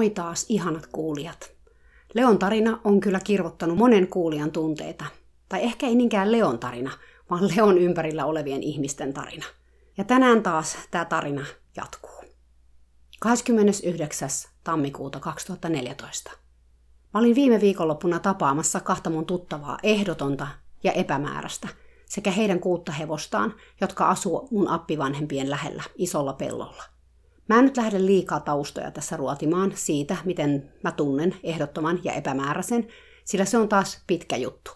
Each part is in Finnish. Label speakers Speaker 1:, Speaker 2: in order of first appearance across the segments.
Speaker 1: Moi taas, ihanat kuulijat. Leon tarina on kyllä kirvottanut monen kuulijan tunteita. Tai ehkä ei niinkään Leon tarina, vaan Leon ympärillä olevien ihmisten tarina. Ja tänään taas tämä tarina jatkuu. 29. tammikuuta 2014. Mä olin viime viikonloppuna tapaamassa kahta mun tuttavaa ehdotonta ja epämääräistä sekä heidän kuutta hevostaan, jotka asuu mun appivanhempien lähellä isolla pellolla – Mä en nyt lähde liikaa taustoja tässä ruotimaan siitä, miten mä tunnen ehdottoman ja epämääräisen, sillä se on taas pitkä juttu.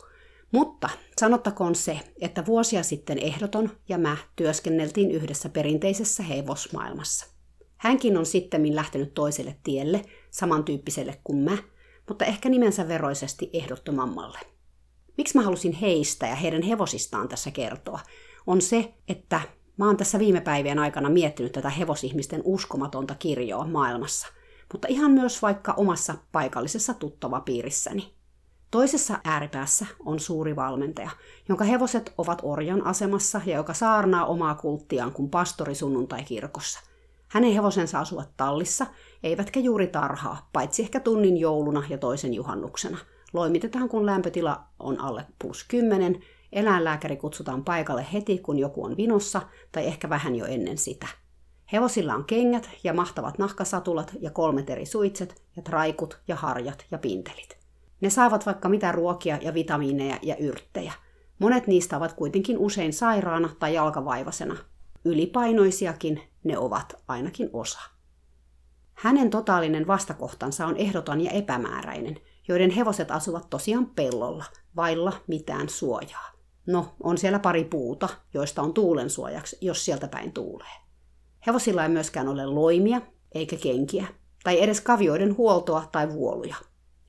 Speaker 1: Mutta sanottakoon se, että vuosia sitten ehdoton ja mä työskenneltiin yhdessä perinteisessä hevosmaailmassa. Hänkin on sittemmin lähtenyt toiselle tielle, samantyyppiselle kuin mä, mutta ehkä nimensä veroisesti ehdottomammalle. Miksi mä halusin heistä ja heidän hevosistaan tässä kertoa, on se, että Mä oon tässä viime päivien aikana miettinyt tätä hevosihmisten uskomatonta kirjoa maailmassa, mutta ihan myös vaikka omassa paikallisessa tuttavapiirissäni. Toisessa ääripäässä on suuri valmentaja, jonka hevoset ovat orjan asemassa ja joka saarnaa omaa kulttiaan kuin pastori sunnuntai-kirkossa. Hänen hevosensa asuvat tallissa, eivätkä juuri tarhaa, paitsi ehkä tunnin jouluna ja toisen juhannuksena. Loimitetaan, kun lämpötila on alle plus 10 Eläinlääkäri kutsutaan paikalle heti, kun joku on vinossa, tai ehkä vähän jo ennen sitä. Hevosilla on kengät ja mahtavat nahkasatulat ja kolmet eri suitset ja traikut ja harjat ja pintelit. Ne saavat vaikka mitä ruokia ja vitamiineja ja yrttejä. Monet niistä ovat kuitenkin usein sairaana tai jalkavaivasena. Ylipainoisiakin ne ovat ainakin osa. Hänen totaalinen vastakohtansa on ehdoton ja epämääräinen, joiden hevoset asuvat tosiaan pellolla, vailla mitään suojaa. No, on siellä pari puuta, joista on tuulen suojaksi, jos sieltä päin tuulee. Hevosilla ei myöskään ole loimia eikä kenkiä, tai edes kavioiden huoltoa tai vuoluja.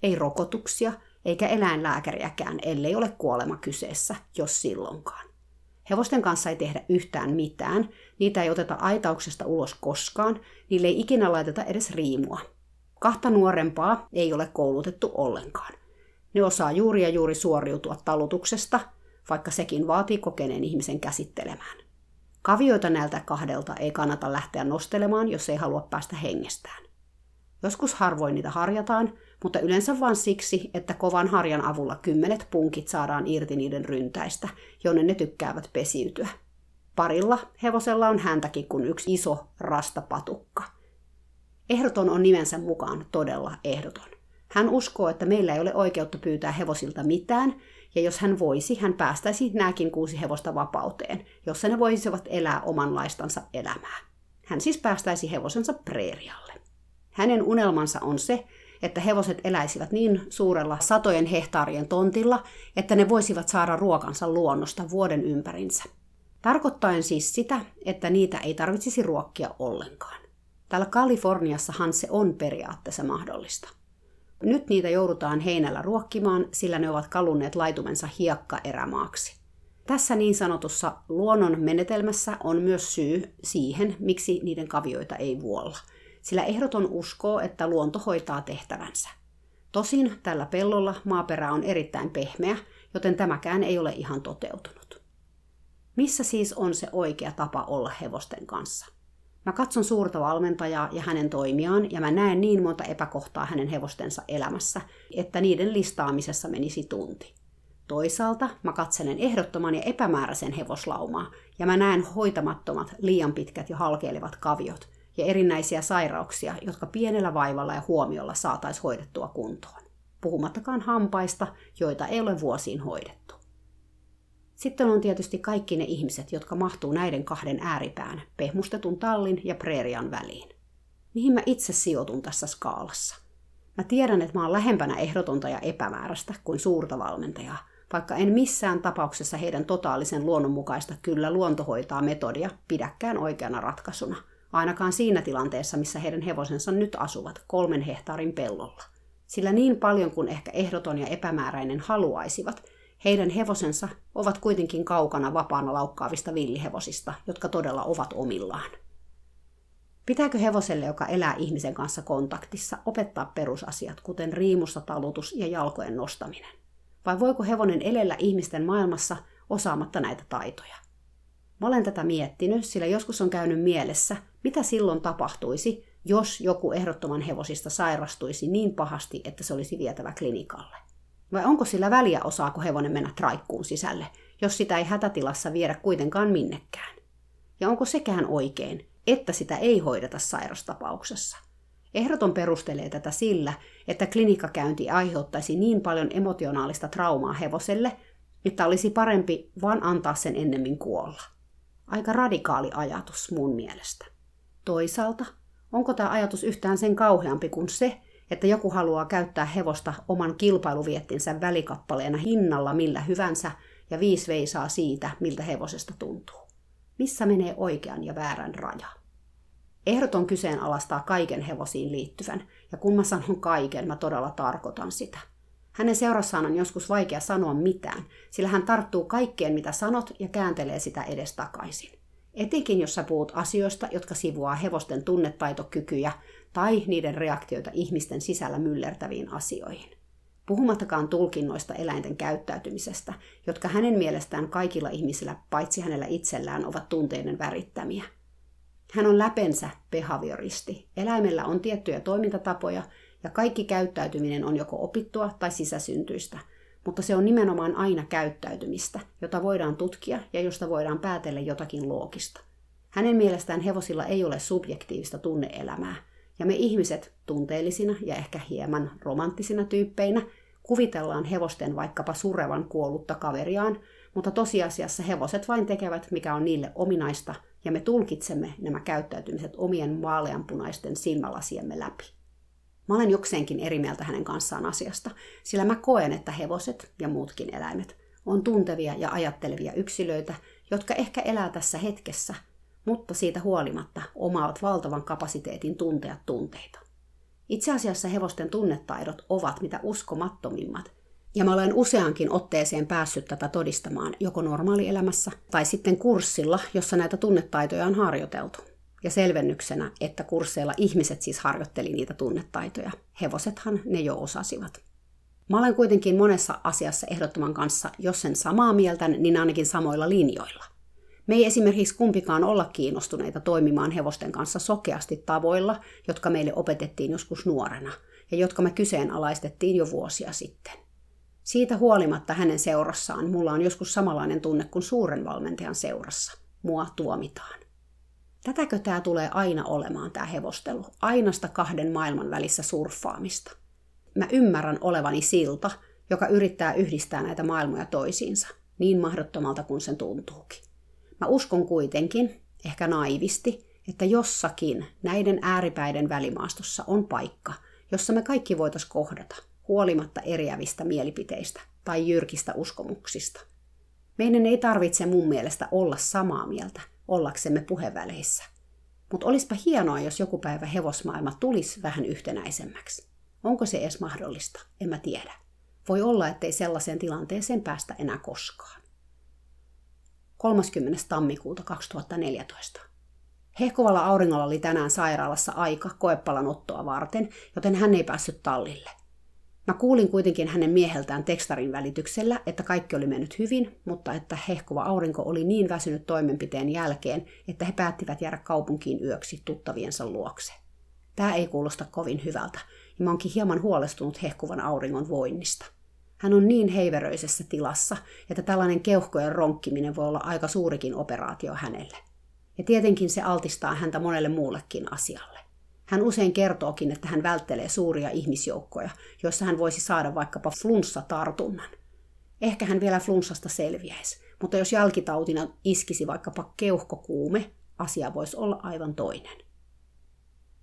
Speaker 1: Ei rokotuksia eikä eläinlääkäriäkään, ellei ole kuolema kyseessä, jos silloinkaan. Hevosten kanssa ei tehdä yhtään mitään, niitä ei oteta aitauksesta ulos koskaan, niille ei ikinä laiteta edes riimua. Kahta nuorempaa ei ole koulutettu ollenkaan. Ne osaa juuri ja juuri suoriutua talutuksesta – vaikka sekin vaatii kokeneen ihmisen käsittelemään. Kavioita näiltä kahdelta ei kannata lähteä nostelemaan, jos ei halua päästä hengestään. Joskus harvoin niitä harjataan, mutta yleensä vain siksi, että kovan harjan avulla kymmenet punkit saadaan irti niiden ryntäistä, jonne ne tykkäävät pesiytyä. Parilla hevosella on häntäkin kuin yksi iso rastapatukka. Ehdoton on nimensä mukaan todella ehdoton. Hän uskoo, että meillä ei ole oikeutta pyytää hevosilta mitään, ja jos hän voisi, hän päästäisi nämäkin kuusi hevosta vapauteen, jossa ne voisivat elää omanlaistansa elämää. Hän siis päästäisi hevosensa preerialle. Hänen unelmansa on se, että hevoset eläisivät niin suurella satojen hehtaarien tontilla, että ne voisivat saada ruokansa luonnosta vuoden ympärinsä. Tarkoittaen siis sitä, että niitä ei tarvitsisi ruokkia ollenkaan. Täällä Kaliforniassahan se on periaatteessa mahdollista. Nyt niitä joudutaan heinällä ruokkimaan, sillä ne ovat kalunneet laitumensa hiekkaerämaaksi. Tässä niin sanotussa luonnon menetelmässä on myös syy siihen, miksi niiden kavioita ei vuolla, sillä ehdoton uskoo, että luonto hoitaa tehtävänsä. Tosin tällä pellolla maaperä on erittäin pehmeä, joten tämäkään ei ole ihan toteutunut. Missä siis on se oikea tapa olla hevosten kanssa? Mä katson suurta valmentajaa ja hänen toimiaan ja mä näen niin monta epäkohtaa hänen hevostensa elämässä, että niiden listaamisessa menisi tunti. Toisaalta mä katselen ehdottoman ja epämääräisen hevoslaumaa ja mä näen hoitamattomat, liian pitkät ja halkeilevat kaviot ja erinäisiä sairauksia, jotka pienellä vaivalla ja huomiolla saataisiin hoidettua kuntoon. Puhumattakaan hampaista, joita ei ole vuosiin hoidettu. Sitten on tietysti kaikki ne ihmiset, jotka mahtuu näiden kahden ääripään, pehmustetun tallin ja preerian väliin. Mihin mä itse sijoitun tässä skaalassa? Mä tiedän, että mä oon lähempänä ehdotonta ja epämääräistä kuin suurta valmentajaa, vaikka en missään tapauksessa heidän totaalisen luonnonmukaista kyllä luontohoitaa metodia pidäkään oikeana ratkaisuna, ainakaan siinä tilanteessa, missä heidän hevosensa nyt asuvat, kolmen hehtaarin pellolla. Sillä niin paljon kuin ehkä ehdoton ja epämääräinen haluaisivat, heidän hevosensa ovat kuitenkin kaukana vapaana laukkaavista villihevosista, jotka todella ovat omillaan. Pitääkö hevoselle, joka elää ihmisen kanssa kontaktissa, opettaa perusasiat, kuten riimussa talutus ja jalkojen nostaminen? Vai voiko hevonen elellä ihmisten maailmassa osaamatta näitä taitoja? Mä olen tätä miettinyt, sillä joskus on käynyt mielessä, mitä silloin tapahtuisi, jos joku ehdottoman hevosista sairastuisi niin pahasti, että se olisi vietävä klinikalle. Vai onko sillä väliä, osaako hevonen mennä traikkuun sisälle, jos sitä ei hätätilassa viedä kuitenkaan minnekään? Ja onko sekään oikein, että sitä ei hoideta sairastapauksessa? Ehdoton perustelee tätä sillä, että klinikkakäynti aiheuttaisi niin paljon emotionaalista traumaa hevoselle, että olisi parempi vain antaa sen ennemmin kuolla. Aika radikaali ajatus mun mielestä. Toisaalta, onko tämä ajatus yhtään sen kauheampi kuin se, että joku haluaa käyttää hevosta oman kilpailuviettinsä välikappaleena hinnalla millä hyvänsä ja viisi veisaa siitä, miltä hevosesta tuntuu. Missä menee oikean ja väärän raja? Ehdoton kyseenalaistaa kaiken hevosiin liittyvän, ja kun mä sanon kaiken, mä todella tarkoitan sitä. Hänen seurassaan on joskus vaikea sanoa mitään, sillä hän tarttuu kaikkeen, mitä sanot, ja kääntelee sitä edestakaisin. Etenkin jos sä puhut asioista, jotka sivuaa hevosten tunnetaitokykyjä tai niiden reaktioita ihmisten sisällä myllertäviin asioihin. Puhumattakaan tulkinnoista eläinten käyttäytymisestä, jotka hänen mielestään kaikilla ihmisillä, paitsi hänellä itsellään, ovat tunteiden värittämiä. Hän on läpensä behavioristi. Eläimellä on tiettyjä toimintatapoja, ja kaikki käyttäytyminen on joko opittua tai sisäsyntyistä, mutta se on nimenomaan aina käyttäytymistä, jota voidaan tutkia ja josta voidaan päätellä jotakin loogista. Hänen mielestään hevosilla ei ole subjektiivista tunneelämää, ja me ihmiset tunteellisina ja ehkä hieman romanttisina tyyppeinä kuvitellaan hevosten vaikkapa surevan kuollutta kaveriaan, mutta tosiasiassa hevoset vain tekevät, mikä on niille ominaista, ja me tulkitsemme nämä käyttäytymiset omien vaaleanpunaisten silmälasiemme läpi. Mä olen jokseenkin eri mieltä hänen kanssaan asiasta, sillä mä koen, että hevoset ja muutkin eläimet on tuntevia ja ajattelevia yksilöitä, jotka ehkä elää tässä hetkessä, mutta siitä huolimatta omaavat valtavan kapasiteetin tuntea tunteita. Itse asiassa hevosten tunnetaidot ovat mitä uskomattomimmat, ja mä olen useankin otteeseen päässyt tätä todistamaan joko normaalielämässä tai sitten kurssilla, jossa näitä tunnetaitoja on harjoiteltu. Ja selvennyksenä, että kursseilla ihmiset siis harjoitteli niitä tunnetaitoja. Hevosethan ne jo osasivat. Mä olen kuitenkin monessa asiassa ehdottoman kanssa, jos sen samaa mieltä, niin ainakin samoilla linjoilla. Me ei esimerkiksi kumpikaan olla kiinnostuneita toimimaan hevosten kanssa sokeasti tavoilla, jotka meille opetettiin joskus nuorena, ja jotka me kyseenalaistettiin jo vuosia sitten. Siitä huolimatta hänen seurassaan mulla on joskus samanlainen tunne kuin suuren valmentajan seurassa. Mua tuomitaan. Tätäkö tämä tulee aina olemaan, tämä hevostelu? Ainasta kahden maailman välissä surffaamista. Mä ymmärrän olevani silta, joka yrittää yhdistää näitä maailmoja toisiinsa, niin mahdottomalta kuin sen tuntuukin. Mä uskon kuitenkin, ehkä naivisti, että jossakin näiden ääripäiden välimaastossa on paikka, jossa me kaikki voitaisiin kohdata, huolimatta eriävistä mielipiteistä tai jyrkistä uskomuksista. Meidän ei tarvitse mun mielestä olla samaa mieltä – ollaksemme puheväleissä. Mutta olisipa hienoa, jos joku päivä hevosmaailma tulisi vähän yhtenäisemmäksi. Onko se edes mahdollista? En mä tiedä. Voi olla, ettei sellaiseen tilanteeseen päästä enää koskaan. 30. tammikuuta 2014. Hehkovalla auringolla oli tänään sairaalassa aika koepalan ottoa varten, joten hän ei päässyt tallille – Mä kuulin kuitenkin hänen mieheltään tekstarin välityksellä, että kaikki oli mennyt hyvin, mutta että hehkuva aurinko oli niin väsynyt toimenpiteen jälkeen, että he päättivät jäädä kaupunkiin yöksi tuttaviensa luokse. Tämä ei kuulosta kovin hyvältä, ja mä oonkin hieman huolestunut hehkuvan auringon voinnista. Hän on niin heiveröisessä tilassa, että tällainen keuhkojen ronkkiminen voi olla aika suurikin operaatio hänelle. Ja tietenkin se altistaa häntä monelle muullekin asialle. Hän usein kertookin, että hän välttelee suuria ihmisjoukkoja, joissa hän voisi saada vaikkapa flunssatartunnan. Ehkä hän vielä flunssasta selviäisi, mutta jos jälkitautina iskisi vaikkapa keuhkokuume, asia voisi olla aivan toinen.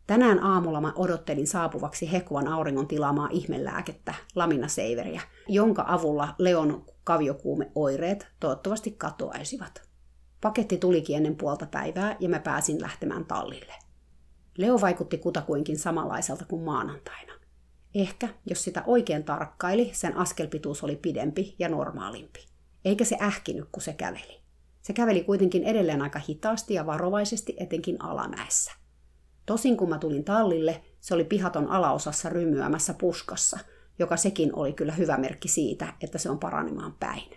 Speaker 1: Tänään aamulla mä odottelin saapuvaksi hekuvan auringon tilaamaa ihmelääkettä, laminaseiveriä, jonka avulla Leon kaviokuumeoireet toivottavasti katoaisivat. Paketti tulikin ennen puolta päivää ja mä pääsin lähtemään tallille. Leo vaikutti kutakuinkin samanlaiselta kuin maanantaina. Ehkä, jos sitä oikein tarkkaili, sen askelpituus oli pidempi ja normaalimpi. Eikä se ähkinyt, kun se käveli. Se käveli kuitenkin edelleen aika hitaasti ja varovaisesti, etenkin alamäessä. Tosin kun mä tulin tallille, se oli pihaton alaosassa rymyämässä puskassa, joka sekin oli kyllä hyvä merkki siitä, että se on paranemaan päin.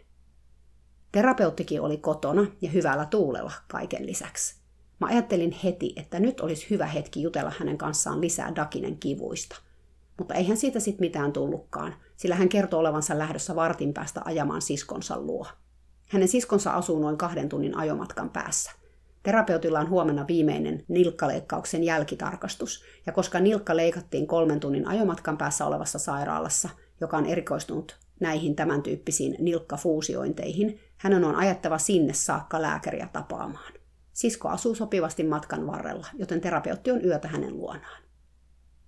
Speaker 1: Terapeuttikin oli kotona ja hyvällä tuulella kaiken lisäksi. Mä ajattelin heti, että nyt olisi hyvä hetki jutella hänen kanssaan lisää Dakinen kivuista. Mutta eihän siitä sitten mitään tullutkaan, sillä hän kertoi olevansa lähdössä vartin päästä ajamaan siskonsa luo. Hänen siskonsa asuu noin kahden tunnin ajomatkan päässä. Terapeutilla on huomenna viimeinen nilkkaleikkauksen jälkitarkastus, ja koska nilkka leikattiin kolmen tunnin ajomatkan päässä olevassa sairaalassa, joka on erikoistunut näihin tämän tyyppisiin nilkkafuusiointeihin, hänen on ajattava sinne saakka lääkäriä tapaamaan. Sisko asuu sopivasti matkan varrella, joten terapeutti on yötä hänen luonaan.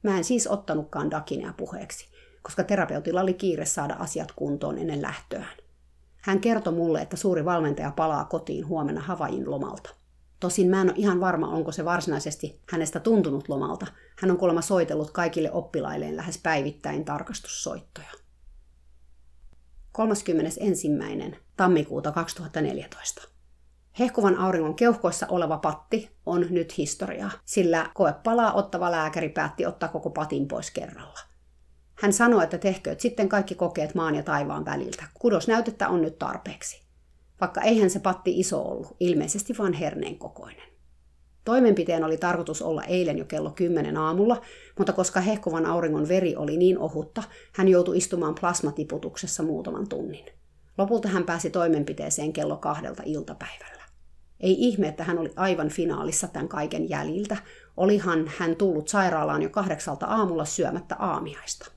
Speaker 1: Mä en siis ottanutkaan Dakinea puheeksi, koska terapeutilla oli kiire saada asiat kuntoon ennen lähtöään. Hän kertoi mulle, että suuri valmentaja palaa kotiin huomenna Havajin lomalta. Tosin mä en ole ihan varma, onko se varsinaisesti hänestä tuntunut lomalta. Hän on kuulemma soitellut kaikille oppilailleen lähes päivittäin tarkastussoittoja. 31. tammikuuta 2014. Hehkuvan auringon keuhkoissa oleva patti on nyt historiaa, sillä koepalaa ottava lääkäri päätti ottaa koko patin pois kerralla. Hän sanoi, että tehkööt sitten kaikki kokeet maan ja taivaan väliltä. Kudosnäytettä on nyt tarpeeksi. Vaikka eihän se patti iso ollut, ilmeisesti vain herneen kokoinen. Toimenpiteen oli tarkoitus olla eilen jo kello 10 aamulla, mutta koska hehkuvan auringon veri oli niin ohutta, hän joutui istumaan plasmatiputuksessa muutaman tunnin. Lopulta hän pääsi toimenpiteeseen kello kahdelta iltapäivällä. Ei ihme, että hän oli aivan finaalissa tämän kaiken jäljiltä. Olihan hän tullut sairaalaan jo kahdeksalta aamulla syömättä aamiaista.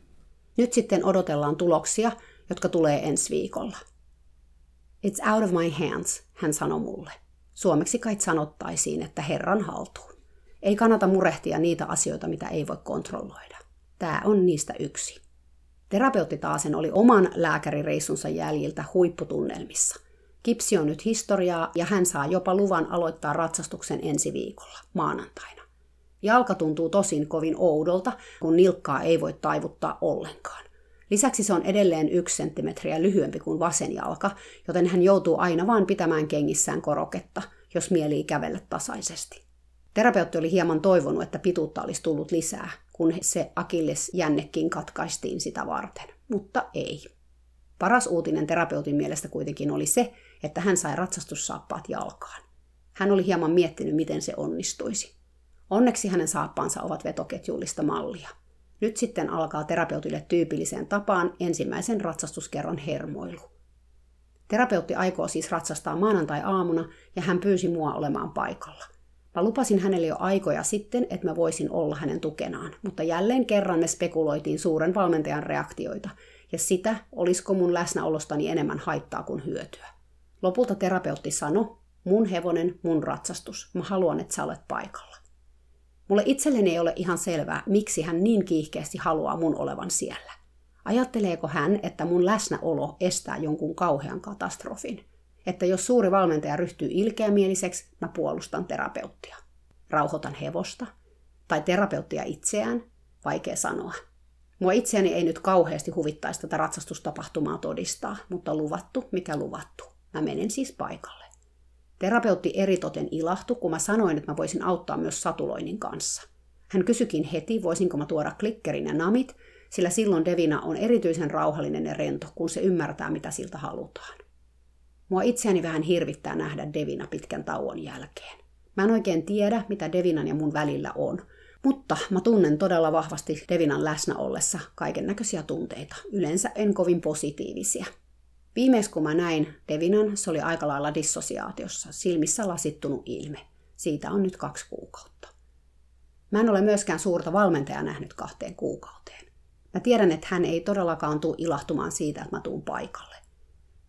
Speaker 1: Nyt sitten odotellaan tuloksia, jotka tulee ensi viikolla. It's out of my hands, hän sanoi mulle. Suomeksi kai sanottaisiin, että Herran haltuun. Ei kannata murehtia niitä asioita, mitä ei voi kontrolloida. Tämä on niistä yksi. Terapeutti taasen oli oman lääkärireissunsa jäljiltä huipputunnelmissa. Kipsi on nyt historiaa ja hän saa jopa luvan aloittaa ratsastuksen ensi viikolla, maanantaina. Jalka tuntuu tosin kovin oudolta, kun nilkkaa ei voi taivuttaa ollenkaan. Lisäksi se on edelleen yksi senttimetriä lyhyempi kuin vasen jalka, joten hän joutuu aina vaan pitämään kengissään koroketta, jos mielii kävellä tasaisesti. Terapeutti oli hieman toivonut, että pituutta olisi tullut lisää, kun se akilles jännekin katkaistiin sitä varten, mutta ei. Paras uutinen terapeutin mielestä kuitenkin oli se, että hän sai ratsastussaappaat jalkaan. Hän oli hieman miettinyt, miten se onnistuisi. Onneksi hänen saappaansa ovat vetoketjullista mallia. Nyt sitten alkaa terapeutille tyypilliseen tapaan ensimmäisen ratsastuskerran hermoilu. Terapeutti aikoo siis ratsastaa maanantai-aamuna ja hän pyysi mua olemaan paikalla. Mä lupasin hänelle jo aikoja sitten, että mä voisin olla hänen tukenaan, mutta jälleen kerran me spekuloitiin suuren valmentajan reaktioita ja sitä, olisiko mun läsnäolostani enemmän haittaa kuin hyötyä. Lopulta terapeutti sanoi, mun hevonen, mun ratsastus, mä haluan, että sä olet paikalla. Mulle itselleni ei ole ihan selvää, miksi hän niin kiihkeästi haluaa mun olevan siellä. Ajatteleeko hän, että mun läsnäolo estää jonkun kauhean katastrofin? Että jos suuri valmentaja ryhtyy ilkeämieliseksi, mä puolustan terapeuttia. Rauhoitan hevosta? Tai terapeuttia itseään? Vaikea sanoa. Mua itseäni ei nyt kauheasti huvittaisi tätä ratsastustapahtumaa todistaa, mutta luvattu, mikä luvattu. Mä menen siis paikalle. Terapeutti eritoten ilahtui, kun mä sanoin, että mä voisin auttaa myös satuloinnin kanssa. Hän kysyikin heti, voisinko mä tuoda klikkerin ja namit, sillä silloin Devina on erityisen rauhallinen ja rento, kun se ymmärtää, mitä siltä halutaan. Mua itseäni vähän hirvittää nähdä Devina pitkän tauon jälkeen. Mä en oikein tiedä, mitä Devinan ja mun välillä on, mutta mä tunnen todella vahvasti Devinan läsnä ollessa kaiken näköisiä tunteita, yleensä en kovin positiivisia – Viimeis kun mä näin Devinan, se oli aika lailla dissosiaatiossa, silmissä lasittunut ilme. Siitä on nyt kaksi kuukautta. Mä en ole myöskään suurta valmentajaa nähnyt kahteen kuukauteen. Mä tiedän, että hän ei todellakaan tule ilahtumaan siitä, että mä tuun paikalle.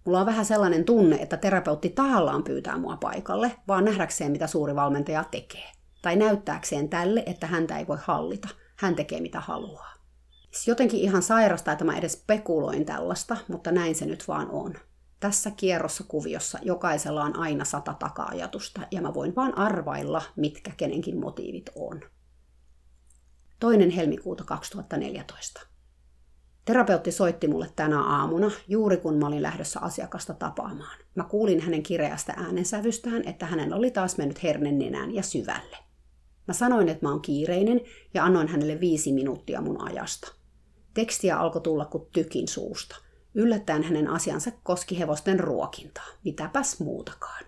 Speaker 1: Mulla on vähän sellainen tunne, että terapeutti tahallaan pyytää mua paikalle, vaan nähdäkseen, mitä suuri valmentaja tekee. Tai näyttääkseen tälle, että häntä ei voi hallita. Hän tekee, mitä haluaa. Jotenkin ihan sairasta, että mä edes spekuloin tällaista, mutta näin se nyt vaan on. Tässä kierrossa kuviossa jokaisella on aina sata taka-ajatusta, ja mä voin vaan arvailla, mitkä kenenkin motiivit on. Toinen helmikuuta 2014. Terapeutti soitti mulle tänä aamuna, juuri kun mä olin lähdössä asiakasta tapaamaan. Mä kuulin hänen kireästä äänensävystään, että hänen oli taas mennyt hernen nenään ja syvälle. Mä sanoin, että mä oon kiireinen ja annoin hänelle viisi minuuttia mun ajasta. Tekstiä alkoi tulla kuin tykin suusta. Yllättäen hänen asiansa koski hevosten ruokintaa. Mitäpäs muutakaan.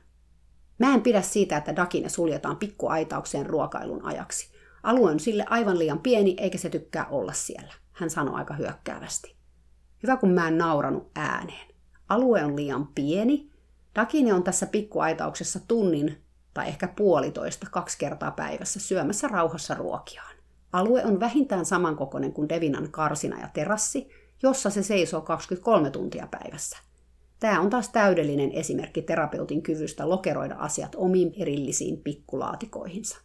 Speaker 1: Mä en pidä siitä, että Dakine suljetaan pikkuaitaukseen ruokailun ajaksi. Alue on sille aivan liian pieni, eikä se tykkää olla siellä hän sanoi aika hyökkäävästi. Hyvä kun mä en nauranut ääneen. Alue on liian pieni. Dakine on tässä pikkuaitauksessa tunnin tai ehkä puolitoista kaksi kertaa päivässä syömässä rauhassa ruokiaan. Alue on vähintään samankokoinen kuin Devinan karsina ja terassi, jossa se seisoo 23 tuntia päivässä. Tämä on taas täydellinen esimerkki terapeutin kyvystä lokeroida asiat omiin erillisiin pikkulaatikoihinsa.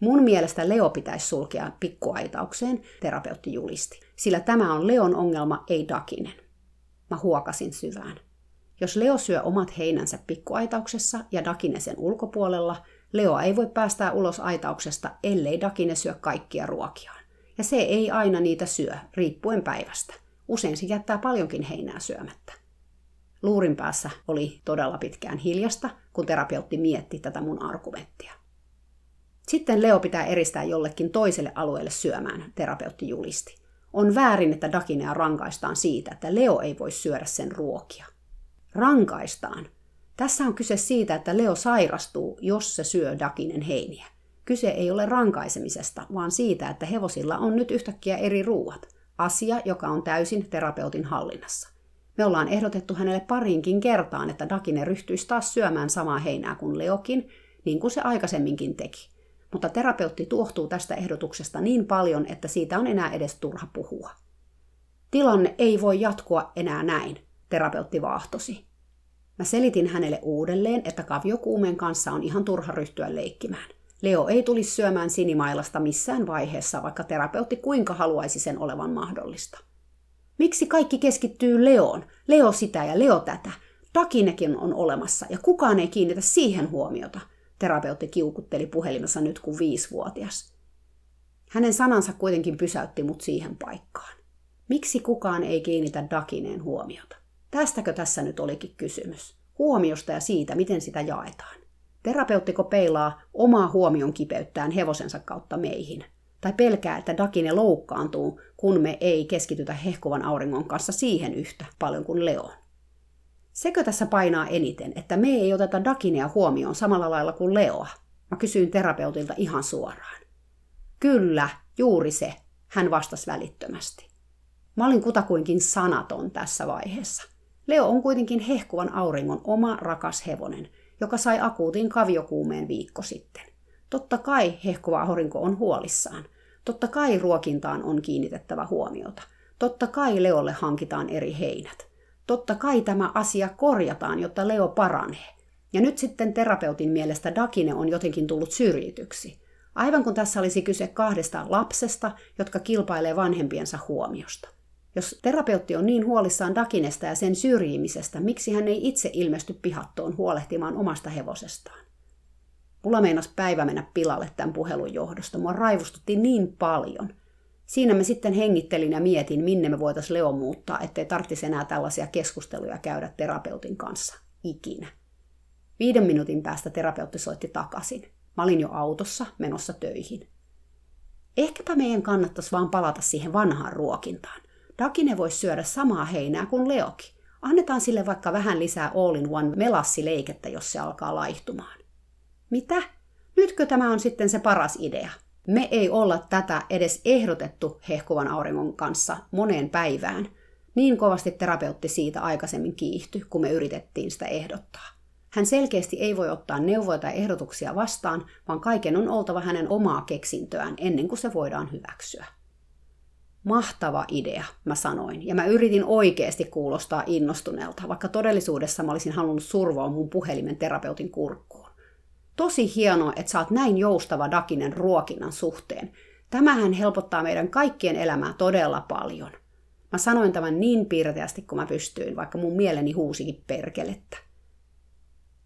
Speaker 1: Mun mielestä Leo pitäisi sulkea pikkuaitaukseen, terapeutti julisti, sillä tämä on Leon ongelma, ei Dakinen. Mä huokasin syvään. Jos Leo syö omat heinänsä pikkuaitauksessa ja Dakine sen ulkopuolella, Leo ei voi päästää ulos aitauksesta, ellei Dakine syö kaikkia ruokiaan. Ja se ei aina niitä syö, riippuen päivästä. Usein se jättää paljonkin heinää syömättä. Luurin päässä oli todella pitkään hiljasta, kun terapeutti mietti tätä mun argumenttia. Sitten Leo pitää eristää jollekin toiselle alueelle syömään, terapeutti julisti. On väärin, että Dakinea rankaistaan siitä, että Leo ei voi syödä sen ruokia. Rankaistaan. Tässä on kyse siitä, että Leo sairastuu, jos se syö Dakinen heiniä. Kyse ei ole rankaisemisesta, vaan siitä, että hevosilla on nyt yhtäkkiä eri ruuat. Asia, joka on täysin terapeutin hallinnassa. Me ollaan ehdotettu hänelle parinkin kertaan, että Dakine ryhtyisi taas syömään samaa heinää kuin Leokin, niin kuin se aikaisemminkin teki mutta terapeutti tuohtuu tästä ehdotuksesta niin paljon, että siitä on enää edes turha puhua. Tilanne ei voi jatkua enää näin, terapeutti vaahtosi. Mä selitin hänelle uudelleen, että kaviokuumeen kanssa on ihan turha ryhtyä leikkimään. Leo ei tulisi syömään sinimailasta missään vaiheessa, vaikka terapeutti kuinka haluaisi sen olevan mahdollista. Miksi kaikki keskittyy Leoon? Leo sitä ja Leo tätä. Takinekin on olemassa ja kukaan ei kiinnitä siihen huomiota – terapeutti kiukutteli puhelimessa nyt kuin viisivuotias. Hänen sanansa kuitenkin pysäytti mut siihen paikkaan. Miksi kukaan ei kiinnitä Dakineen huomiota? Tästäkö tässä nyt olikin kysymys? Huomiosta ja siitä, miten sitä jaetaan. Terapeuttiko peilaa omaa huomion kipeyttään hevosensa kautta meihin? Tai pelkää, että Dakine loukkaantuu, kun me ei keskitytä hehkuvan auringon kanssa siihen yhtä paljon kuin Leon? Sekö tässä painaa eniten, että me ei oteta Dakinea huomioon samalla lailla kuin Leoa? Mä kysyin terapeutilta ihan suoraan. Kyllä, juuri se, hän vastasi välittömästi. Mä olin kutakuinkin sanaton tässä vaiheessa. Leo on kuitenkin hehkuvan auringon oma rakas hevonen, joka sai akuutin kaviokuumeen viikko sitten. Totta kai hehkuva aurinko on huolissaan. Totta kai ruokintaan on kiinnitettävä huomiota. Totta kai Leolle hankitaan eri heinät totta kai tämä asia korjataan, jotta Leo paranee. Ja nyt sitten terapeutin mielestä Dakine on jotenkin tullut syrjityksi. Aivan kun tässä olisi kyse kahdesta lapsesta, jotka kilpailee vanhempiensa huomiosta. Jos terapeutti on niin huolissaan Dakinesta ja sen syrjimisestä, miksi hän ei itse ilmesty pihattoon huolehtimaan omasta hevosestaan? Mulla meinas päivä mennä pilalle tämän puhelun johdosta. Mua raivostutti niin paljon – Siinä me sitten hengittelin ja mietin, minne me voitaisiin Leo muuttaa, ettei tarvitsisi enää tällaisia keskusteluja käydä terapeutin kanssa ikinä. Viiden minuutin päästä terapeutti soitti takaisin. Mä olin jo autossa menossa töihin. Ehkäpä meidän kannattaisi vaan palata siihen vanhaan ruokintaan. Dakine voisi syödä samaa heinää kuin Leoki. Annetaan sille vaikka vähän lisää all-in-one melassileikettä, jos se alkaa laihtumaan. Mitä? Nytkö tämä on sitten se paras idea? Me ei olla tätä edes ehdotettu hehkuvan auringon kanssa moneen päivään. Niin kovasti terapeutti siitä aikaisemmin kiihtyi, kun me yritettiin sitä ehdottaa. Hän selkeästi ei voi ottaa neuvoja tai ehdotuksia vastaan, vaan kaiken on oltava hänen omaa keksintöään ennen kuin se voidaan hyväksyä. Mahtava idea, mä sanoin, ja mä yritin oikeasti kuulostaa innostuneelta, vaikka todellisuudessa mä olisin halunnut survoa mun puhelimen terapeutin kurkkuun. Tosi hienoa, että sä oot näin joustava Dakinen ruokinnan suhteen. Tämähän helpottaa meidän kaikkien elämää todella paljon. Mä sanoin tämän niin piirteästi kuin mä pystyin, vaikka mun mieleni huusikin perkelettä.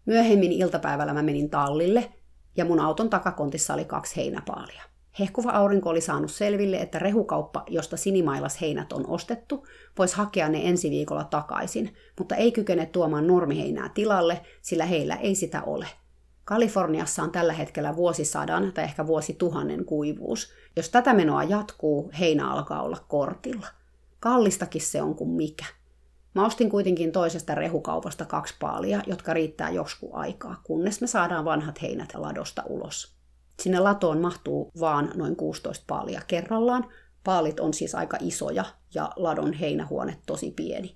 Speaker 1: Myöhemmin iltapäivällä mä menin tallille, ja mun auton takakontissa oli kaksi heinäpaalia. Hehkuva aurinko oli saanut selville, että rehukauppa, josta sinimailas heinät on ostettu, voisi hakea ne ensi viikolla takaisin, mutta ei kykene tuomaan normiheinää tilalle, sillä heillä ei sitä ole. Kaliforniassa on tällä hetkellä vuosisadan tai ehkä vuosituhannen kuivuus. Jos tätä menoa jatkuu, heinä alkaa olla kortilla. Kallistakin se on kuin mikä. Mä ostin kuitenkin toisesta rehukaupasta kaksi paalia, jotka riittää joskus aikaa, kunnes me saadaan vanhat heinät ladosta ulos. Sinne latoon mahtuu vaan noin 16 paalia kerrallaan. Paalit on siis aika isoja ja ladon heinähuone tosi pieni.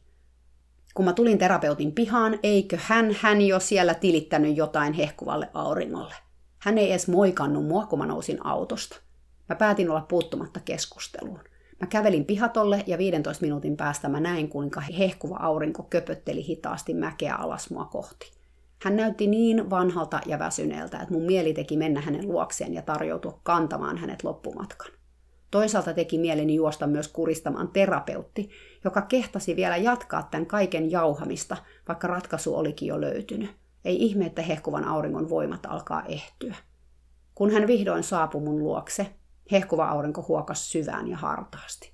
Speaker 1: Kun mä tulin terapeutin pihaan, eikö hän, hän jo siellä tilittänyt jotain hehkuvalle auringolle. Hän ei edes moikannut mua, kun mä nousin autosta. Mä päätin olla puuttumatta keskusteluun. Mä kävelin pihatolle ja 15 minuutin päästä mä näin, kuinka hehkuva aurinko köpötteli hitaasti mäkeä alas mua kohti. Hän näytti niin vanhalta ja väsyneeltä, että mun mieli teki mennä hänen luokseen ja tarjoutua kantamaan hänet loppumatkan. Toisaalta teki mieleni juosta myös kuristamaan terapeutti, joka kehtasi vielä jatkaa tämän kaiken jauhamista, vaikka ratkaisu olikin jo löytynyt. Ei ihme, että hehkuvan auringon voimat alkaa ehtyä. Kun hän vihdoin saapui mun luokse, hehkuva aurinko huokas syvään ja hartaasti.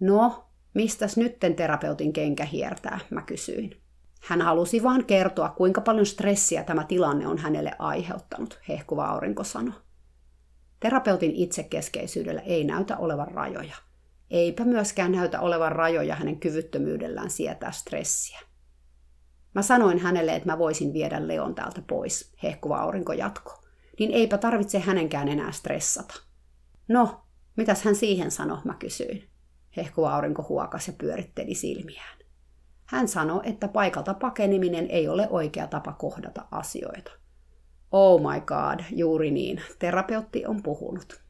Speaker 1: No, mistäs nytten terapeutin kenkä hiertää, mä kysyin. Hän halusi vain kertoa, kuinka paljon stressiä tämä tilanne on hänelle aiheuttanut, hehkuva aurinko sanoi. Terapeutin itsekeskeisyydellä ei näytä olevan rajoja. Eipä myöskään näytä olevan rajoja hänen kyvyttömyydellään sietää stressiä. Mä sanoin hänelle, että mä voisin viedä Leon täältä pois, hehkuva aurinko jatko. Niin eipä tarvitse hänenkään enää stressata. No, mitäs hän siihen sanoi, mä kysyin. Hehkuva aurinko huokas ja pyöritteli silmiään. Hän sanoi, että paikalta pakeneminen ei ole oikea tapa kohdata asioita. Oh my god, juuri niin. Terapeutti on puhunut.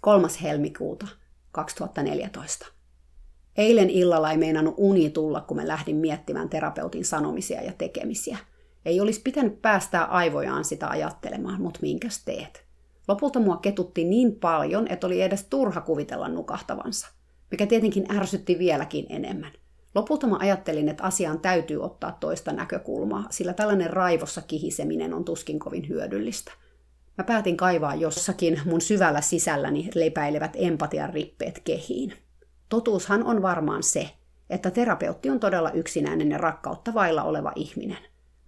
Speaker 1: 3. helmikuuta 2014. Eilen illalla ei meinannut uni tulla, kun mä lähdin miettimään terapeutin sanomisia ja tekemisiä. Ei olisi pitänyt päästää aivojaan sitä ajattelemaan, mutta minkäs teet? Lopulta mua ketutti niin paljon, että oli edes turha kuvitella nukahtavansa, mikä tietenkin ärsytti vieläkin enemmän. Lopulta mä ajattelin, että asiaan täytyy ottaa toista näkökulmaa, sillä tällainen raivossa kihiseminen on tuskin kovin hyödyllistä. Mä päätin kaivaa jossakin mun syvällä sisälläni lepäilevät empatian rippeet kehiin. Totuushan on varmaan se, että terapeutti on todella yksinäinen ja rakkautta vailla oleva ihminen.